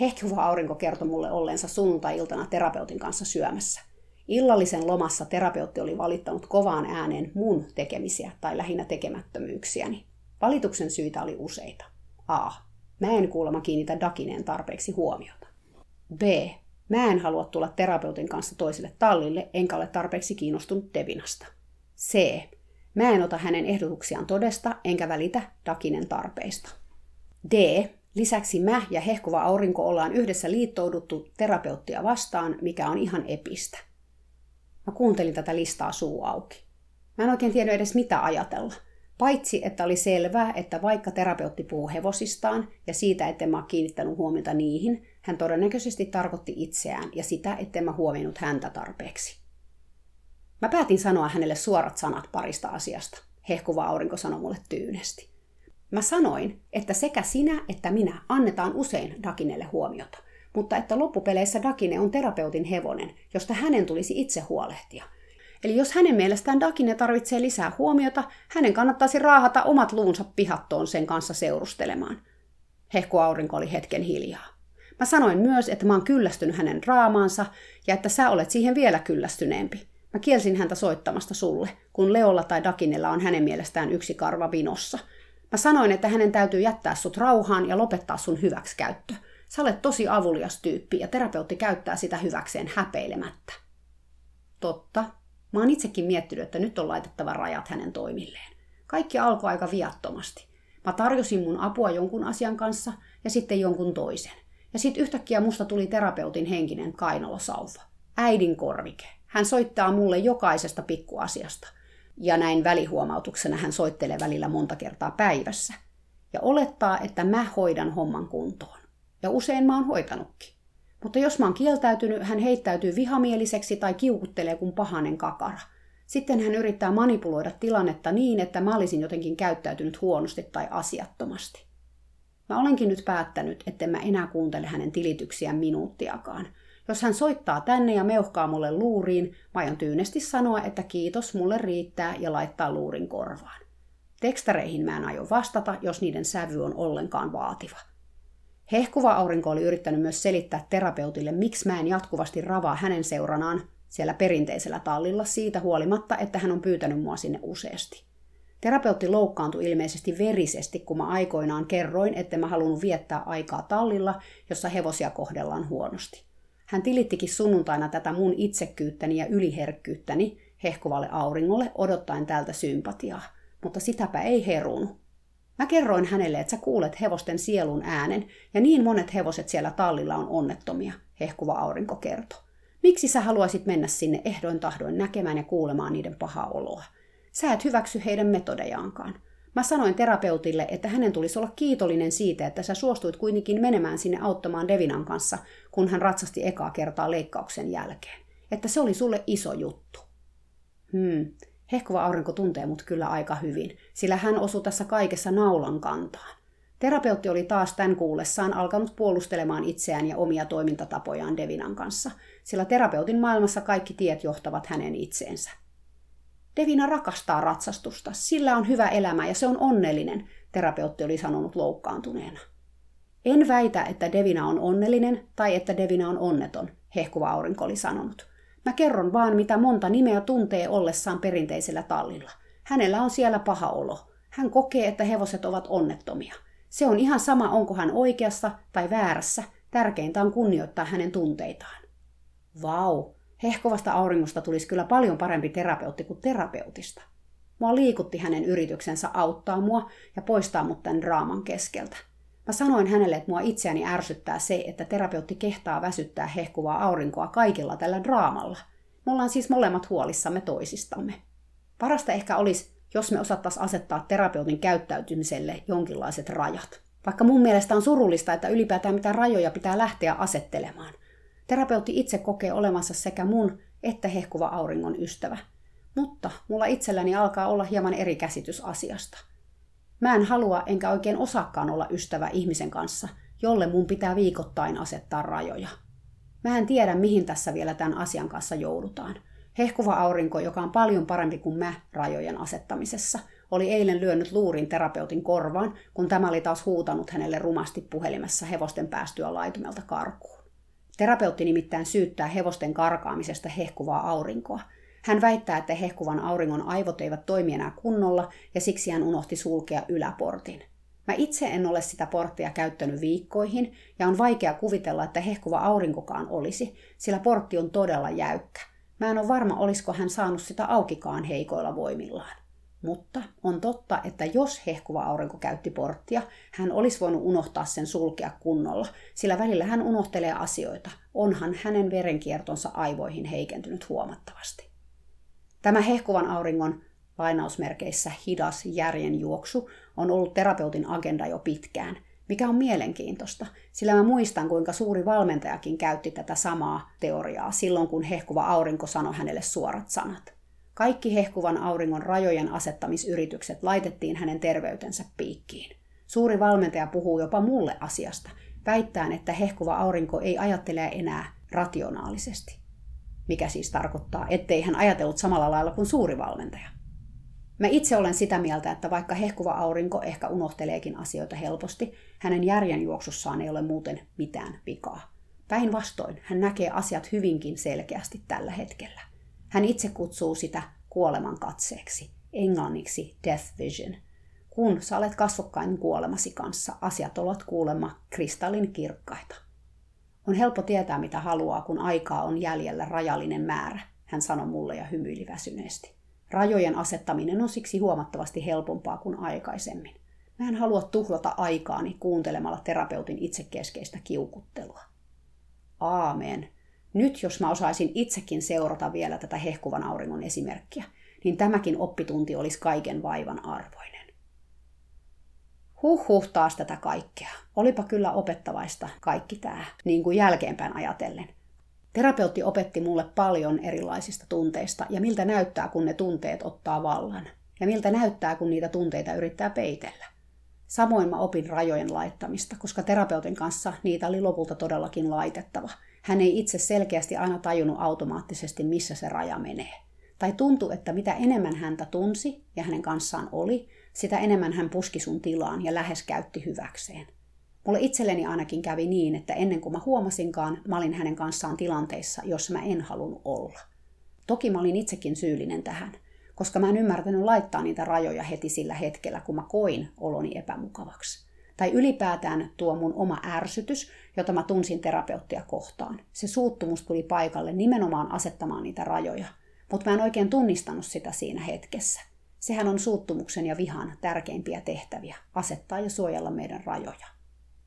Speaker 1: Hehkuva aurinko kertoi mulle olleensa sunnuntai-iltana terapeutin kanssa syömässä. Illallisen lomassa terapeutti oli valittanut kovaan ääneen mun tekemisiä tai lähinnä tekemättömyyksiäni. Valituksen syitä oli useita. A. Mä en kuulemma kiinnitä Dakineen tarpeeksi huomiota. B. Mä en halua tulla terapeutin kanssa toiselle tallille, enkä ole tarpeeksi kiinnostunut Devinasta. C. Mä en ota hänen ehdotuksiaan todesta, enkä välitä Dakinen tarpeista. D. Lisäksi mä ja hehkuva aurinko ollaan yhdessä liittouduttu terapeuttia vastaan, mikä on ihan epistä. Mä kuuntelin tätä listaa suu auki. Mä en oikein tiennyt edes mitä ajatella. Paitsi, että oli selvää, että vaikka terapeutti puhuu hevosistaan ja siitä, etten mä kiinnittänyt huomiota niihin, hän todennäköisesti tarkoitti itseään ja sitä, etten mä huomioinut häntä tarpeeksi. Mä päätin sanoa hänelle suorat sanat parista asiasta. Hehkuva aurinko sanoi mulle tyynesti. Mä sanoin, että sekä sinä että minä annetaan usein Dakinelle huomiota, mutta että loppupeleissä Dakine on terapeutin hevonen, josta hänen tulisi itse huolehtia. Eli jos hänen mielestään Dakine tarvitsee lisää huomiota, hänen kannattaisi raahata omat luunsa pihattoon sen kanssa seurustelemaan. Hehku aurinko oli hetken hiljaa. Mä sanoin myös, että mä oon kyllästynyt hänen draamaansa ja että sä olet siihen vielä kyllästyneempi. Mä kielsin häntä soittamasta sulle, kun Leolla tai Dakinella on hänen mielestään yksi karva vinossa – Mä sanoin, että hänen täytyy jättää sut rauhaan ja lopettaa sun hyväksikäyttö. Sä olet tosi avulias tyyppi ja terapeutti käyttää sitä hyväkseen häpeilemättä. Totta. Mä oon itsekin miettinyt, että nyt on laitettava rajat hänen toimilleen. Kaikki alkoi aika viattomasti. Mä tarjosin mun apua jonkun asian kanssa ja sitten jonkun toisen. Ja sitten yhtäkkiä musta tuli terapeutin henkinen kainalosauva. Äidin korvike. Hän soittaa mulle jokaisesta pikkuasiasta – ja näin välihuomautuksena hän soittelee välillä monta kertaa päivässä. Ja olettaa, että mä hoidan homman kuntoon. Ja usein mä oon hoitanutkin. Mutta jos mä oon kieltäytynyt, hän heittäytyy vihamieliseksi tai kiukuttelee kuin pahanen kakara. Sitten hän yrittää manipuloida tilannetta niin, että mä olisin jotenkin käyttäytynyt huonosti tai asiattomasti. Mä olenkin nyt päättänyt, että mä enää kuuntele hänen tilityksiään minuuttiakaan – jos hän soittaa tänne ja meuhkaa mulle luuriin, mä aion tyynesti sanoa, että kiitos, mulle riittää ja laittaa luurin korvaan. Tekstareihin mä en aio vastata, jos niiden sävy on ollenkaan vaativa. Hehkuva aurinko oli yrittänyt myös selittää terapeutille, miksi mä en jatkuvasti ravaa hänen seuranaan siellä perinteisellä tallilla siitä huolimatta, että hän on pyytänyt mua sinne useasti. Terapeutti loukkaantui ilmeisesti verisesti, kun mä aikoinaan kerroin, että mä halunnut viettää aikaa tallilla, jossa hevosia kohdellaan huonosti. Hän tilittikin sunnuntaina tätä mun itsekyyttäni ja yliherkkyyttäni hehkuvalle auringolle odottaen tältä sympatiaa, mutta sitäpä ei herunut. Mä kerroin hänelle, että sä kuulet hevosten sielun äänen, ja niin monet hevoset siellä tallilla on onnettomia, hehkuva aurinko kertoi. Miksi sä haluaisit mennä sinne ehdoin tahdoin näkemään ja kuulemaan niiden pahaa oloa? Sä et hyväksy heidän metodejaankaan. Mä sanoin terapeutille, että hänen tulisi olla kiitollinen siitä, että sä suostuit kuitenkin menemään sinne auttamaan Devinan kanssa, kun hän ratsasti ekaa kertaa leikkauksen jälkeen. Että se oli sulle iso juttu. Hmm, hehkuva aurinko tuntee mut kyllä aika hyvin, sillä hän osui tässä kaikessa naulan kantaan. Terapeutti oli taas tämän kuullessaan alkanut puolustelemaan itseään ja omia toimintatapojaan Devinan kanssa, sillä terapeutin maailmassa kaikki tiet johtavat hänen itseensä. Devina rakastaa ratsastusta, sillä on hyvä elämä ja se on onnellinen, terapeutti oli sanonut loukkaantuneena. En väitä, että Devina on onnellinen tai että Devina on onneton, hehkuva aurinko oli sanonut. Mä kerron vaan, mitä monta nimeä tuntee ollessaan perinteisellä tallilla. Hänellä on siellä paha olo. Hän kokee, että hevoset ovat onnettomia. Se on ihan sama, onko hän oikeassa tai väärässä. Tärkeintä on kunnioittaa hänen tunteitaan. Vau, hehkovasta auringosta tulisi kyllä paljon parempi terapeutti kuin terapeutista. Mua liikutti hänen yrityksensä auttaa mua ja poistaa mut tämän draaman keskeltä. Mä sanoin hänelle, että mua itseäni ärsyttää se, että terapeutti kehtaa väsyttää hehkuvaa aurinkoa kaikilla tällä draamalla. Me ollaan siis molemmat huolissamme toisistamme. Parasta ehkä olisi, jos me osattaisiin asettaa terapeutin käyttäytymiselle jonkinlaiset rajat. Vaikka mun mielestä on surullista, että ylipäätään mitä rajoja pitää lähteä asettelemaan. Terapeutti itse kokee olevansa sekä mun että hehkuva auringon ystävä. Mutta mulla itselläni alkaa olla hieman eri käsitys asiasta. Mä en halua enkä oikein osakkaan olla ystävä ihmisen kanssa, jolle mun pitää viikoittain asettaa rajoja. Mä en tiedä, mihin tässä vielä tämän asian kanssa joudutaan. Hehkuva aurinko, joka on paljon parempi kuin mä rajojen asettamisessa, oli eilen lyönyt luurin terapeutin korvaan, kun tämä oli taas huutanut hänelle rumasti puhelimessa hevosten päästyä laitumelta karkuun. Terapeutti nimittäin syyttää hevosten karkaamisesta hehkuvaa aurinkoa. Hän väittää, että hehkuvan auringon aivot eivät toimi enää kunnolla ja siksi hän unohti sulkea yläportin. Mä itse en ole sitä porttia käyttänyt viikkoihin ja on vaikea kuvitella, että hehkuva aurinkokaan olisi, sillä portti on todella jäykkä. Mä en ole varma, olisiko hän saanut sitä aukikaan heikoilla voimillaan. Mutta on totta, että jos hehkuva aurinko käytti porttia, hän olisi voinut unohtaa sen sulkea kunnolla, sillä välillä hän unohtelee asioita. Onhan hänen verenkiertonsa aivoihin heikentynyt huomattavasti. Tämä hehkuvan auringon lainausmerkeissä hidas järjenjuoksu on ollut terapeutin agenda jo pitkään, mikä on mielenkiintoista, sillä mä muistan, kuinka suuri valmentajakin käytti tätä samaa teoriaa silloin, kun hehkuva aurinko sanoi hänelle suorat sanat. Kaikki hehkuvan auringon rajojen asettamisyritykset laitettiin hänen terveytensä piikkiin. Suuri valmentaja puhuu jopa mulle asiasta, väittäen, että hehkuva aurinko ei ajattele enää rationaalisesti. Mikä siis tarkoittaa, ettei hän ajatellut samalla lailla kuin suuri valmentaja. Mä itse olen sitä mieltä, että vaikka hehkuva aurinko ehkä unohteleekin asioita helposti, hänen järjenjuoksussaan ei ole muuten mitään vikaa. Päinvastoin hän näkee asiat hyvinkin selkeästi tällä hetkellä. Hän itse kutsuu sitä kuoleman katseeksi, englanniksi death vision. Kun sä olet kasvokkain kuolemasi kanssa, asiat ovat kuulemma kristallin kirkkaita. On helppo tietää, mitä haluaa, kun aikaa on jäljellä rajallinen määrä, hän sanoi mulle ja hymyili väsyneesti. Rajojen asettaminen on siksi huomattavasti helpompaa kuin aikaisemmin. Mä en halua tuhlata aikaani kuuntelemalla terapeutin itsekeskeistä kiukuttelua. Aamen, nyt jos mä osaisin itsekin seurata vielä tätä hehkuvan auringon esimerkkiä, niin tämäkin oppitunti olisi kaiken vaivan arvoinen. Huh taas tätä kaikkea. Olipa kyllä opettavaista kaikki tämä, niin kuin jälkeenpäin ajatellen. Terapeutti opetti mulle paljon erilaisista tunteista ja miltä näyttää, kun ne tunteet ottaa vallan. Ja miltä näyttää, kun niitä tunteita yrittää peitellä. Samoin mä opin rajojen laittamista, koska terapeutin kanssa niitä oli lopulta todellakin laitettava – hän ei itse selkeästi aina tajunnut automaattisesti, missä se raja menee. Tai tuntui, että mitä enemmän häntä tunsi ja hänen kanssaan oli, sitä enemmän hän puski sun tilaan ja lähes käytti hyväkseen. Mulle itselleni ainakin kävi niin, että ennen kuin mä huomasinkaan, mä olin hänen kanssaan tilanteissa, jossa mä en halunnut olla. Toki mä olin itsekin syyllinen tähän, koska mä en ymmärtänyt laittaa niitä rajoja heti sillä hetkellä, kun mä koin oloni epämukavaksi tai ylipäätään tuo mun oma ärsytys, jota mä tunsin terapeuttia kohtaan. Se suuttumus tuli paikalle nimenomaan asettamaan niitä rajoja, mutta mä en oikein tunnistanut sitä siinä hetkessä. Sehän on suuttumuksen ja vihan tärkeimpiä tehtäviä, asettaa ja suojella meidän rajoja.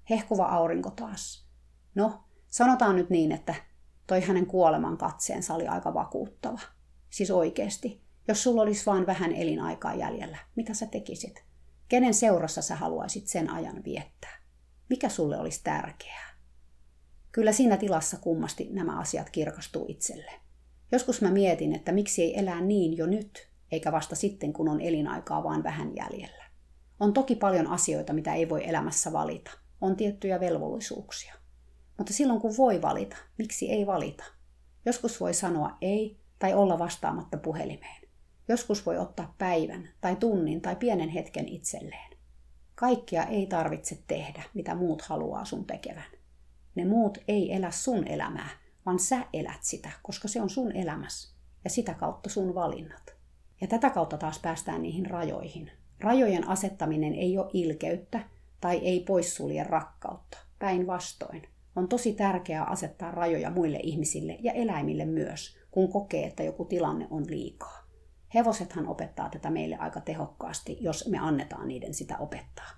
Speaker 1: Hehkuva aurinko taas. No, sanotaan nyt niin, että toi hänen kuoleman katseensa oli aika vakuuttava. Siis oikeesti, jos sulla olisi vain vähän elinaikaa jäljellä, mitä sä tekisit? Kenen seurassa sä haluaisit sen ajan viettää? Mikä sulle olisi tärkeää? Kyllä siinä tilassa kummasti nämä asiat kirkastuu itselle. Joskus mä mietin, että miksi ei elää niin jo nyt, eikä vasta sitten, kun on elinaikaa vaan vähän jäljellä. On toki paljon asioita, mitä ei voi elämässä valita. On tiettyjä velvollisuuksia. Mutta silloin kun voi valita, miksi ei valita? Joskus voi sanoa ei tai olla vastaamatta puhelimeen. Joskus voi ottaa päivän tai tunnin tai pienen hetken itselleen. Kaikkia ei tarvitse tehdä, mitä muut haluaa sun tekevän. Ne muut ei elä sun elämää, vaan sä elät sitä, koska se on sun elämäs ja sitä kautta sun valinnat. Ja tätä kautta taas päästään niihin rajoihin. Rajojen asettaminen ei ole ilkeyttä tai ei poissulje rakkautta. Päinvastoin. On tosi tärkeää asettaa rajoja muille ihmisille ja eläimille myös, kun kokee, että joku tilanne on liikaa. Hevosethan opettaa tätä meille aika tehokkaasti, jos me annetaan niiden sitä opettaa.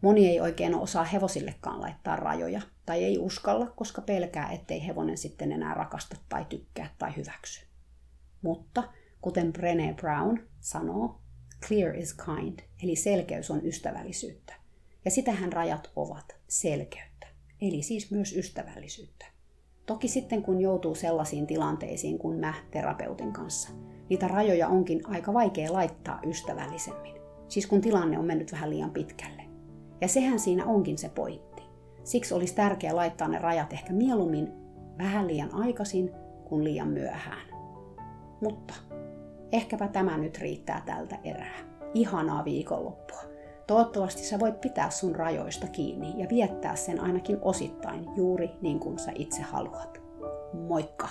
Speaker 1: Moni ei oikein osaa hevosillekaan laittaa rajoja, tai ei uskalla, koska pelkää, ettei hevonen sitten enää rakasta tai tykkää tai hyväksy. Mutta, kuten Brené Brown sanoo, clear is kind, eli selkeys on ystävällisyyttä. Ja sitähän rajat ovat, selkeyttä, eli siis myös ystävällisyyttä. Toki sitten kun joutuu sellaisiin tilanteisiin kuin mä terapeutin kanssa, niitä rajoja onkin aika vaikea laittaa ystävällisemmin. Siis kun tilanne on mennyt vähän liian pitkälle. Ja sehän siinä onkin se pointti. Siksi olisi tärkeää laittaa ne rajat ehkä mieluummin vähän liian aikaisin kuin liian myöhään. Mutta ehkäpä tämä nyt riittää tältä erää. Ihanaa viikonloppua. Toivottavasti sä voit pitää sun rajoista kiinni ja viettää sen ainakin osittain juuri niin kuin sä itse haluat. Moikka!